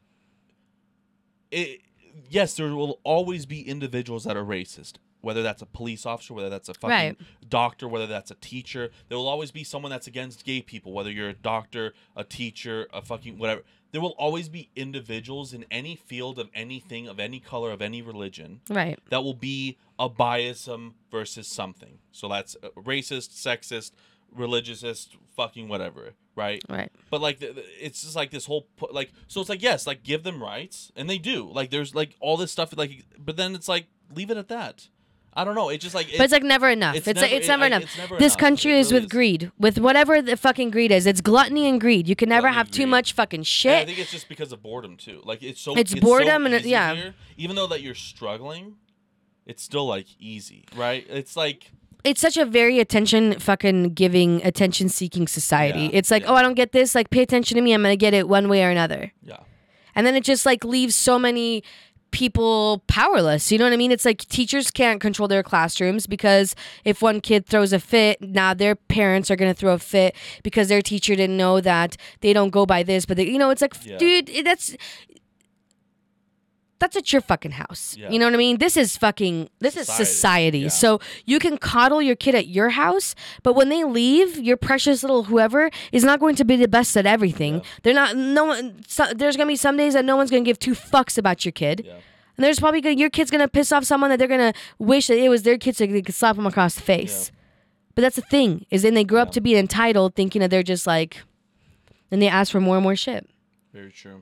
it yes there will always be individuals that are racist whether that's a police officer whether that's a fucking
Right.
doctor whether that's a teacher there will always be someone that's against gay people whether you're a doctor a teacher a fucking whatever there will always be individuals in any field of anything of any color of any religion
Right.
that will be a biasm versus something so that's uh, racist sexist religiousist fucking whatever right
Right.
but like it's just like this whole like so it's like yes like give them rights and they do like there's like all this stuff like but then it's like leave it at that i don't know it's just like
But it's like never enough. It's
it's
like,
never-
it's never
I-
enough.
it's never
this
enough.
country
It
is
really
with
is.
greed, with whatever the fucking greed is. It's gluttony and greed. You can never
Gluttony
have too
greed.
much fucking
And I think it's just because of boredom too. Like it's so
It's
so
boredom and it- yeah.
here. Even though that you're struggling, it's still like easy, right? It's like
It's such a very attention fucking giving, attention seeking society.
Yeah,
it's like,
yeah.
oh, I don't get this. Like, pay attention to me. I'm gonna get it one way or another.
yeah,
And then it just like leaves so many people powerless. You know what I mean? It's like teachers can't control their classrooms because if one kid throws a fit, now their parents are going to throw a fit because their teacher didn't know that they don't go by this, but they, you know, it's like,
Yeah.
dude, that's that's at your fucking house.
Yeah.
You know what I mean? This is fucking this is
Society.
society.
Yeah.
So you can coddle your kid at your house, but when they leave, your precious little whoever is not going to be the best at everything.
Yeah.
They're not no one so, there's going to be some days that no one's going to give two fucks about your kid. And there's probably gonna, your kid's going to piss off someone that they're going to wish that it was their kid so they could slap them across the face. But that's the thing is then they grow up to be entitled thinking that they're just like and they ask for more and more shit.
very true.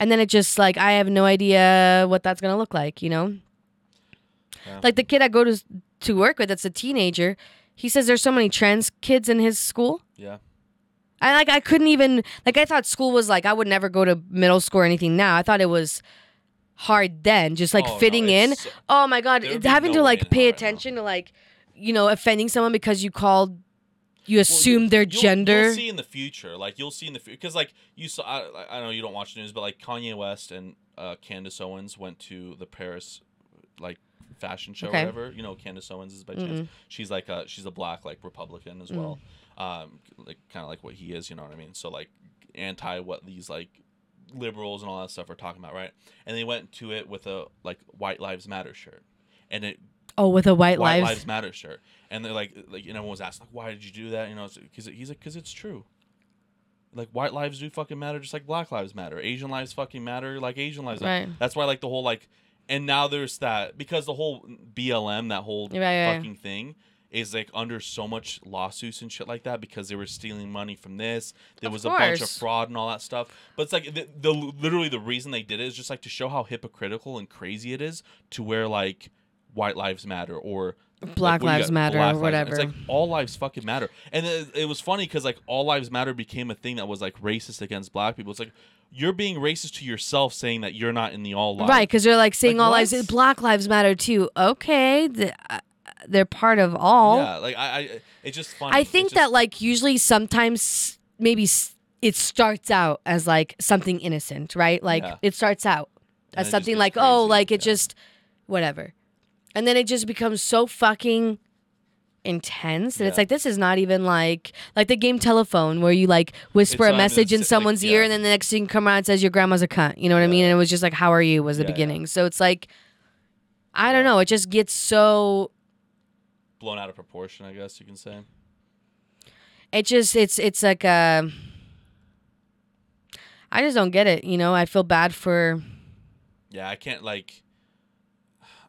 And then it just like I have no idea what that's gonna look like, you know.
Yeah.
Like the kid I go to to work with, that's a teenager. He says there's so many trans kids in his school.
Yeah,
I like I couldn't even like I thought school was like I would never go to middle school or anything now. I thought it was hard then, just like
Oh, no,
fitting in.
it's-
Oh my god, having
no
to like pay
right
attention to like you know offending someone because you called you
Well, you-
their
you'll-
gender.
You'll see in the future, like you'll see in the future, because like you saw. I, I know you don't watch the news, but like Kanye West and uh, Candace Owens went to the Paris like fashion show
Okay.
or whatever. You know, Candace Owens is by chance. She's like a she's a black like Republican as well,
Mm.
um, like kind of like what he is. You know what I mean? So like anti what these like liberals and all that stuff are talking about, right? And they went to it with a like White Lives Matter shirt, and it
Oh, with a white,
White
lives.
Lives Matter shirt, and they're like, like, and everyone was asked, like, why did you do that? You know, because he's like, because it's true. Like white lives do fucking matter, just like black lives matter. Asian lives fucking matter, like Asian lives. matter.
Right.
That's why, like the whole like, and now there's that because the whole BLM, that whole
Right, right.
fucking thing, is like under so much lawsuits and shit like that because they were stealing money from this. There
Of
was a bunch of fraud and all that stuff. But it's like the, the literally the reason they did it is just like to show how hypocritical and crazy it is to where like white lives matter or
Black
you
Lives
got?
Matter
Black
or
Lives-
whatever.
It's like all lives fucking matter, and it, it was funny because like all lives matter became a thing that was like racist against black people. It's like you're being racist to yourself saying that you're not in the all lives.
Right, because they're like saying
Like,
all lives. Black Lives Matter too. Okay, th- uh, they're part of all.
Yeah, like I, I it's just funny.
I think
just-
that like usually sometimes maybe it starts out as like something innocent, right? Like
Yeah.
it starts out as something like oh, like it
yeah.
just whatever, and then it just becomes so fucking intense that it's like this is not even like like the game telephone where you like whisper
It's
a message in
si- like,
someone's ear and then the next thing come around and says your grandma's a cunt you know what i mean and it was just like how are you was the
Yeah, yeah.
beginning so it's like i don't know it just gets so
blown out of proportion. I guess you can say.
it just it's it's like uh I just don't get it, you know. I feel bad for
Yeah, I can't like.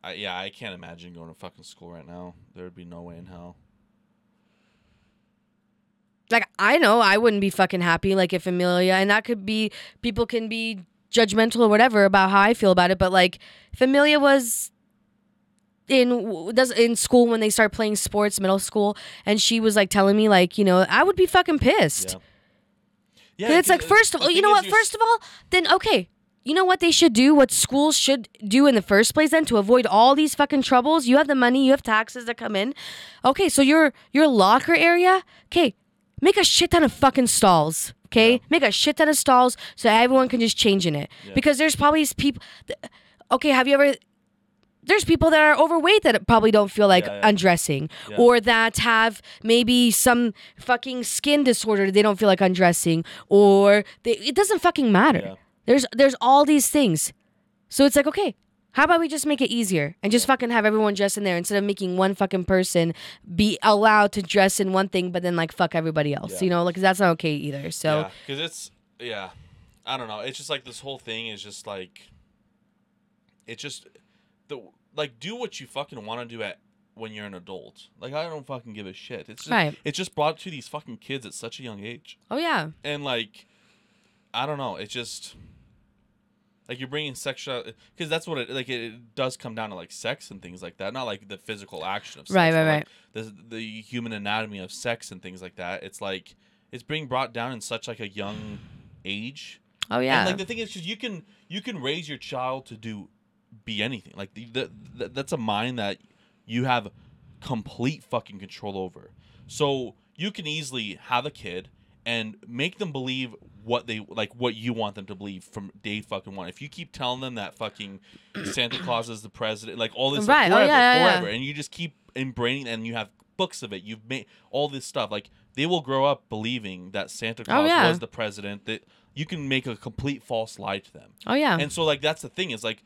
I, yeah, I can't imagine going to fucking school right now. There would be no way in hell.
like I know I wouldn't be fucking happy like if Amelia and that could be people can be judgmental or whatever about how I feel about it, but like if Amelia was in does in school when they start playing sports middle school and she was like telling me like you know I would be fucking pissed.
Yeah. Yeah,
it's like, first of all, you know what? First of all, then okay, you know what they should do? What schools should do in the first place then to avoid all these fucking troubles? You have the money, you have taxes that come in. Okay, so your your locker area, okay, make a shit ton of fucking stalls. Okay,
Yeah.
make a shit ton of stalls so everyone can just change in it.
Yeah.
Because there's probably people. Okay, have you ever? There's people that are overweight that probably don't feel like
Yeah,
undressing, or that have maybe some fucking skin disorder they don't feel like undressing, or they, it doesn't fucking matter. There's there's all these things, so it's like okay, how about we just make it easier and just fucking have everyone dress in there instead of making one fucking person be allowed to dress in one thing, but then like fuck everybody else,
Yeah.
you know, Like that's not okay either. So
Yeah, because it's yeah, I don't know. It's just like this whole thing is just like, it's just the like do what you fucking want to do at when you're an adult. Like I don't fucking give a shit. It's just,
Right.
It's just brought to these fucking kids at such a young age,
oh yeah,
and like, I don't know. It's just. Like you're bringing sexual, uh, because that's what it like. It, does come down to like sex and things like that, not like the physical action of sex,
Right,
but,
right,
like, The the human anatomy of sex and things like that. It's like it's being brought down in such like a young age.
oh yeah,
And like the thing is, 'cause you can you can raise your child to do be anything. Like the, the, the that's a mind that you have complete fucking control over. So you can easily have a kid and make them believe what they like what you want them to believe from day fucking one. If you keep telling them that fucking Santa Claus is the president, like all this
Right.
like,
Oh,
forever,
yeah, yeah,
forever, and you just keep inbraining and you have books of it. You've made all this stuff. Like they will grow up believing that Santa Claus
Oh, yeah.
was the president. That you can make a complete false lie to them.
oh yeah,
And so like that's the thing is like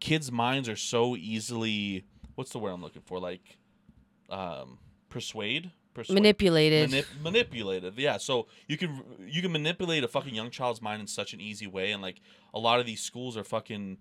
kids' minds are so easily what's the word I'm looking for? Like um persuade? Persuade
manipulated.
Manip- manipulated yeah so you can you can manipulate a fucking young child's mind in such an easy way and like a lot of these schools are fucking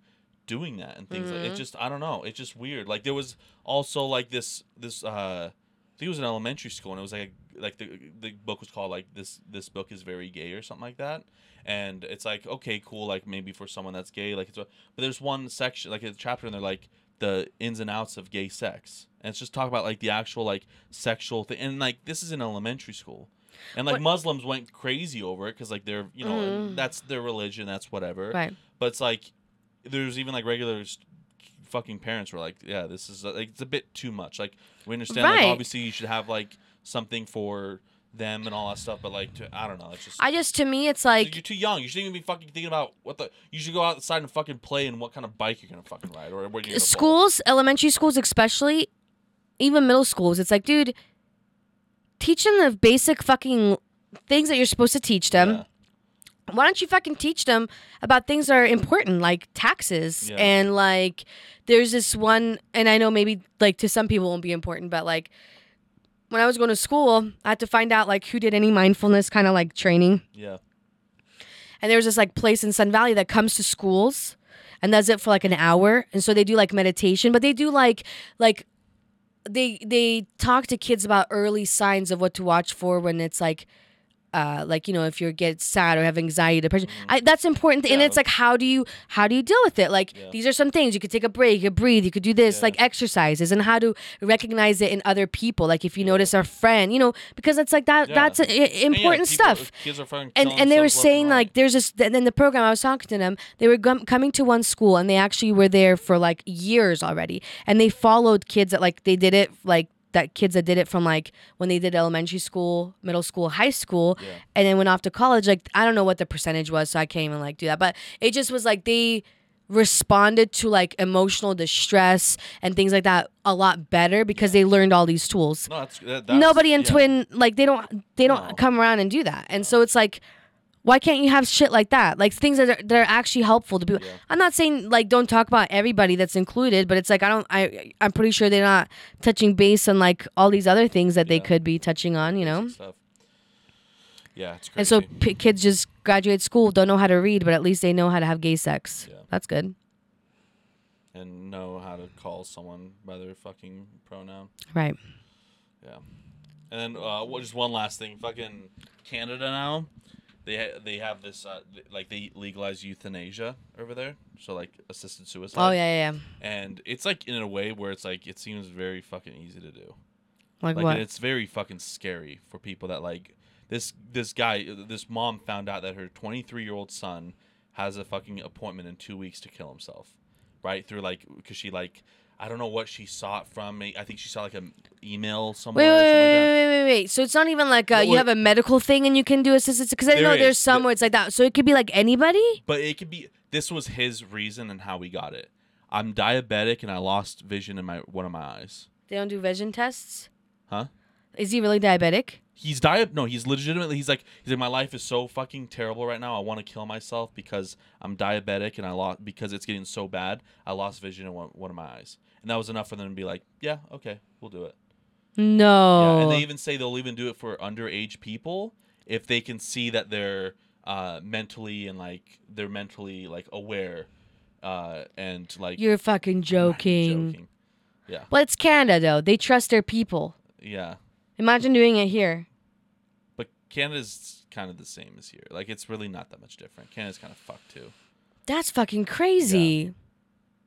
doing that and things like
Mhm.
it just i don't know it's just weird like there was also like this this uh I think it was an elementary school and it was like like the the book was called like this this book is very gay or something like that and it's like okay cool like maybe for someone that's gay like it's a, but there's one section like a chapter and they're like the ins and outs of gay sex. And it's just talk about like the actual like sexual thing and like this is in elementary school. And like
What-
muslims went crazy over it because like they're you know
Mhm.
that's their religion that's whatever.
Right.
but it's like there's even like regular fucking parents were like yeah this is uh, like it's a bit too much. Like we understand like obviously you should have like something for them and all that stuff but like to, i don't know it's just
I just to me it's
like, you're too young you shouldn't even be fucking thinking about what the you should go outside and fucking play and what kind of bike you're gonna fucking ride or where you're gonna
schools, elementary schools especially, even middle schools. It's like, dude, teach them the basic fucking things that you're supposed to teach them.
Yeah.
Why don't you fucking teach them about things that are important, like taxes
Yeah.
and like there's this one, and I know maybe like to some people it won't be important, but like when I was going to school, I had to find out like who did any mindfulness kind of like training.
Yeah.
And there was this like place in Sun Valley that comes to schools and does it for like an hour. And so they do like meditation, but they do like like they they talk to kids about early signs of what to watch for when it's like uh, like you know if you get sad or have anxiety depression I, that's important and
Mm-hmm.
It's like how do you how do you deal with it like
Yeah.
these are some things you could take a break you could breathe you could do this
Yeah.
like exercises and how to recognize it in other people like if you notice a friend you know because it's like that
Yeah.
that's
And yeah,
important
people-
stuff
Kids are fucking
and and they were saying like there's this and then the program I was talking to them they were gum coming to one school and they actually were there for like years already and they followed kids that like they did it like that kids that did it from like when they did elementary school middle school high school
Yeah.
and then went off to college like I don't know what the percentage was so I can't even like do that but it just was like they responded to like emotional distress and things like that a lot better because they learned all these tools
No, that's, that, that's
nobody in
yeah.
twin like they don't they don't
No.
come around and do that and so it's like why can't you have shit like that like things that are, that are actually helpful to people
Yeah.
i'm not saying like don't talk about everybody that's included but it's like i don't i i'm pretty sure they're not touching base on like all these other things that they could be touching on you know
Yeah, it's crazy.
and so p- kids just graduate school don't know how to read but at least they know how to have gay sex
Yeah.
that's good
and know how to call someone by their fucking pronoun.
right
Yeah. And then uh, what- just one last thing. Fucking Canada now, they they have this uh, like they legalize euthanasia over there. So like assisted suicide.
oh yeah yeah, yeah.
And it's like in a way where it's like it seems very fucking easy to do.
like,
Like
what
it's very fucking scary for people that like this this guy this mom found out that her 23 year old son has a fucking appointment in two weeks to kill himself, right through like because she like I don't know what she saw it from. Me. I think she saw like an email somewhere.
Wait, wait, wait, wait, wait, wait, wait. So it's not even like uh,
No,
you have a medical thing and you can do assistance because I
There
know
is,
there's some where it's like that. So it could be like anybody.
But it could be this was his reason and how we got it. I'm diabetic and I lost vision in my one of my eyes.
They don't do vision tests.
Huh?
Is he really diabetic?
He's di no, he's legitimately he's like he's like my life is so fucking terrible right now. I want to kill myself because I'm diabetic and I lost because it's getting so bad. I lost vision in one, one of my eyes. And that was enough for them to be like, "Yeah, okay, we'll do it."
No.
Yeah, and they even say they'll even do it for underage people if they can see that they're uh, mentally and like they're mentally like aware uh, and like
You're fucking joking.
joking. Yeah.
Well, it's Canada though. They trust their people.
Yeah.
Imagine doing it here.
But Canada's kind of the same as here. Like it's really not that much different. Canada's kind of fucked too.
That's fucking crazy.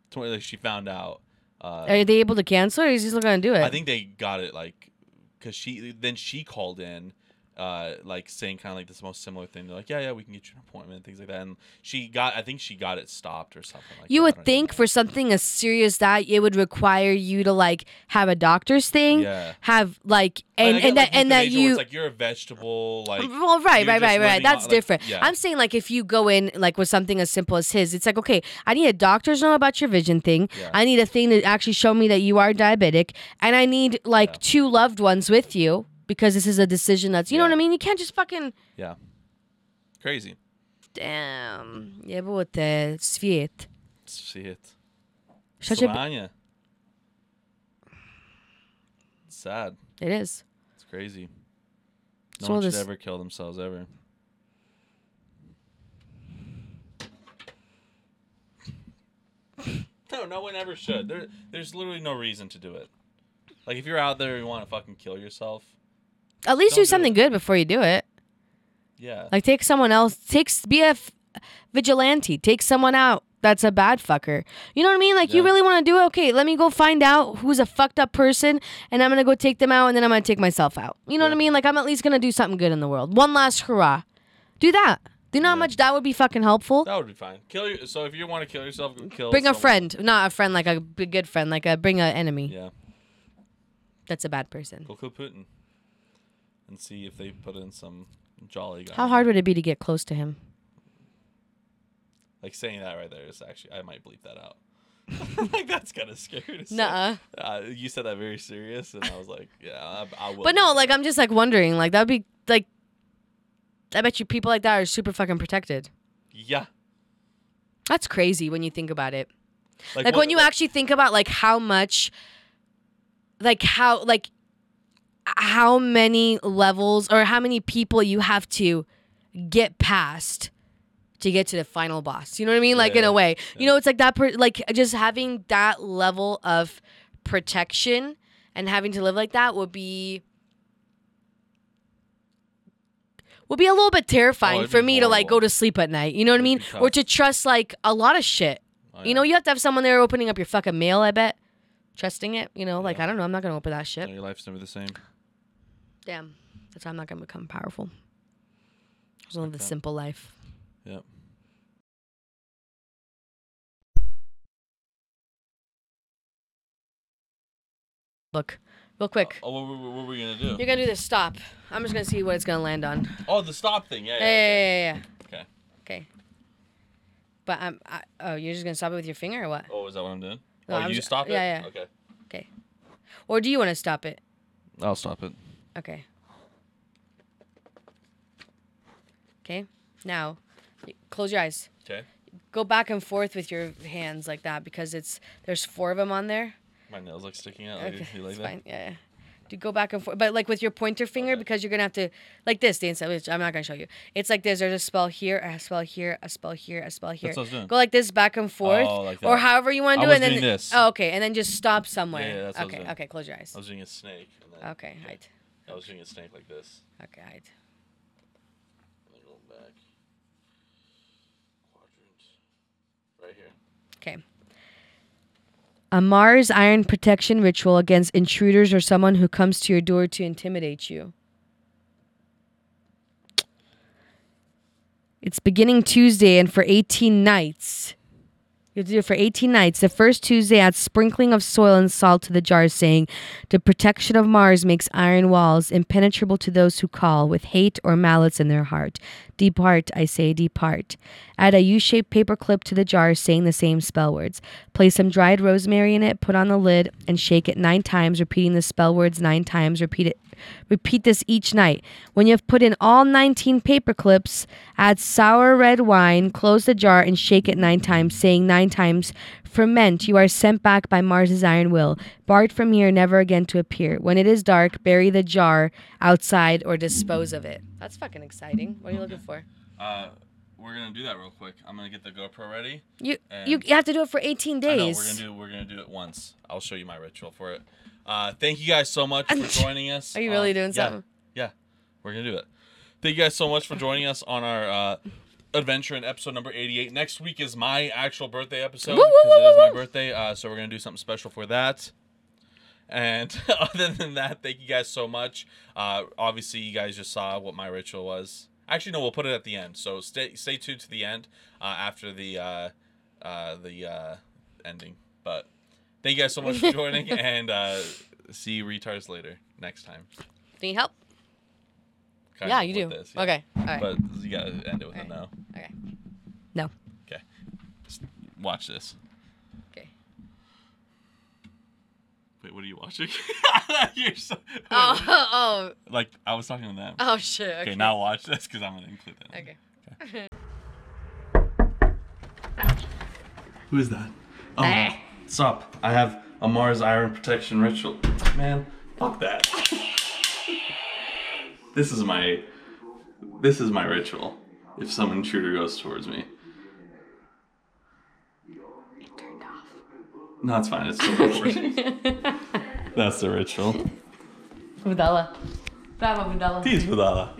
It's when, like, she found out. Uh,
Are they able to cancel, or is he still gonna do it?
I think they got it like because she then she called in. Uh, like saying kind of like this most similar thing. They're like, yeah, yeah, we can get you an appointment, things like that. And she got, I think she got it stopped or something like.
you
that.
Would think
know.
for something as serious that it would require you to like have a doctor's thing,
Yeah.
have like and
get,
and that
like,
and that you
it's like you're a vegetable, like
well, right, right, right, right. That's
on- like,
different.
yeah.
I'm saying like if you go in like with something as simple as his, it's like okay, I need a doctor's know about your vision thing.
Yeah.
I need a thing to actually show me that you are diabetic, and I need like two loved ones with you because this is a decision that's you know what I mean. You can't just fucking
yeah, crazy.
damn. Yeah, but with the Sviet.
See it.
Such a
Slovenia. It's sad.
it is.
It's crazy. No
So
one should
this-
ever kill themselves ever. no, no one ever should. There, there's literally no reason to do it. Like if you're out there and you want to fucking kill yourself,
At least
Don't
do
do
something
it.
good before you do it.
yeah,
Like take someone else. Take be a f- vigilante. Take someone out. That's a bad fucker. You know what I mean? Like you really want to do it? Okay, let me go find out who's a fucked up person, and I'm gonna go take them out, and then I'm gonna take myself out. You know what I mean? Like I'm at least gonna do something good in the world. One last hurrah. Do that. Do you know how much that would be fucking helpful?
that would be fine. Kill your, so if you want to kill yourself, kill.
Bring a friend, not a friend like a good friend, like a bring an enemy.
Yeah,
That's a bad person.
go kill Putin, and see if they put in some jolly guy.
How hard would it be to get close to him?
Like saying that right there is actually I might bleep that out. like that's kind of scary. To say.
Nuh-uh.
Uh, you said that very serious, and I was like, yeah, I, I will.
But no, like I'm just like wondering, like that would be like I bet you people like that are super fucking protected.
Yeah.
That's crazy when you think about it. Like,
what-
when you actually think about like how much like how like how many levels or how many people you have to get past to get to the final boss. You know what I mean? Like in a way.
yeah.
You know, it's like that per- like just having that level of protection and having to live like that would be would be a little bit terrifying
Oh,
for me to like go to sleep at night. You know what I mean? Or to trust like a lot of shit.
Oh,
You know, you have to have someone there opening up your fucking mail, I bet. Trusting it, you know, like I don't know, I'm not gonna open that
No,
shit.
your life's never the same.
Damn. That's why I'm not gonna become powerful. I Just live the simple life.
Yep.
Look, real quick.
Oh, oh what, what, what were we gonna do?
You're gonna do this stop. I'm just gonna see what it's gonna land on.
Oh, the stop thing. Yeah.
Yeah,
yeah.
yeah, yeah, yeah.
Okay.
Okay. But I'm. I, oh, you're just gonna stop it with your finger or what?
Oh, is that what I'm doing?
No,
oh,
I'm
you
just-
stop it.
yeah, yeah.
Okay.
Okay. Or do you want to stop it?
I'll stop it.
Okay. Okay. Now, close your eyes.
Okay.
Go back and forth with your hands like that because it's there's four of them on there.
My nails like sticking out.
Okay,
you like that?
fine. Yeah, yeah. Do go back and forth, but like with your pointer finger
Okay.
because you're gonna have to like this. The inside, which I'm not gonna show you. It's like this. There's a spell here, a spell here, a spell here, a spell here.
That's what I was doing.
Go like this back and forth,
Oh, like
or however you want to do it.
was
And then
doing this.
Oh, okay, and then just stop somewhere.
Yeah, yeah, that's what I was
okay,
doing.
okay. Close your eyes.
I was doing a snake. And then,
Okay, right.
I was doing a snake like this.
Okay, right.
And then going back. Quadrant. Right here.
Okay. A Mars iron protection ritual against intruders or someone who comes to your door to intimidate you. It's beginning Tuesday and for 18 nights. You have to do it for 18 nights. The first Tuesday, add sprinkling of soil and salt to the jar, saying, The protection of Mars makes iron walls impenetrable to those who call with hate or malice in their heart. Depart, I say, depart. Add a U shaped paper clip to the jar, saying the same spell words. Place some dried rosemary in it, put on the lid, and shake it nine times, repeating the spell words nine times. Repeat it. Repeat this each night. When you have put in all 19 paper clips, add sour red wine, close the jar, and shake it nine times, saying nine times, Ferment, you are sent back by Mars's iron will. Barred from here, never again to appear. When it is dark, bury the jar outside or dispose of it. That's fucking exciting. What are you looking for?
Uh, we're gonna do that real quick. I'm gonna get the GoPro ready.
You you, you have to do it for 18
I know,
days.
we're gonna do we're gonna do it once. I'll show you my ritual for it. Uh, thank you guys so much for joining us.
Are you really
Uh,
doing
yeah,
something?
Yeah, we're gonna do it. Thank you guys so much for joining us on our uh, adventure in episode number 88. Next week is my actual birthday episode because it is my birthday. Uh, so we're gonna do something special for that. And other than that, thank you guys so much. Uh, obviously, you guys just saw what my ritual was. Actually, no, we'll put it at the end. So stay stay tuned to the end uh, after the uh, uh, the uh, ending. But thank you guys so much for joining, and uh, see you retards later next time.
Need help?
Kind
yeah,
of
you
with
do.
this, yeah.
Okay. All right.
But you gotta end it with
Okay.
a no.
okay. No.
Okay. Just watch this.
Okay.
Wait, what are you watching? You're so.
Oh, oh,
Like I was talking to them.
oh, shit. Okay.
Okay, now watch this because I'm gonna include that. Okay.
okay.
Who is that? Oh,
Eh.
stop! I have a Mars Iron Protection Ritual. Man, fuck that. this is my. This is my ritual. If some intruder goes towards me.
Turned off.
No, it's fine. It's still recording. That's the ritual.
Budala. Bravo, Budala.
Peace, Budala.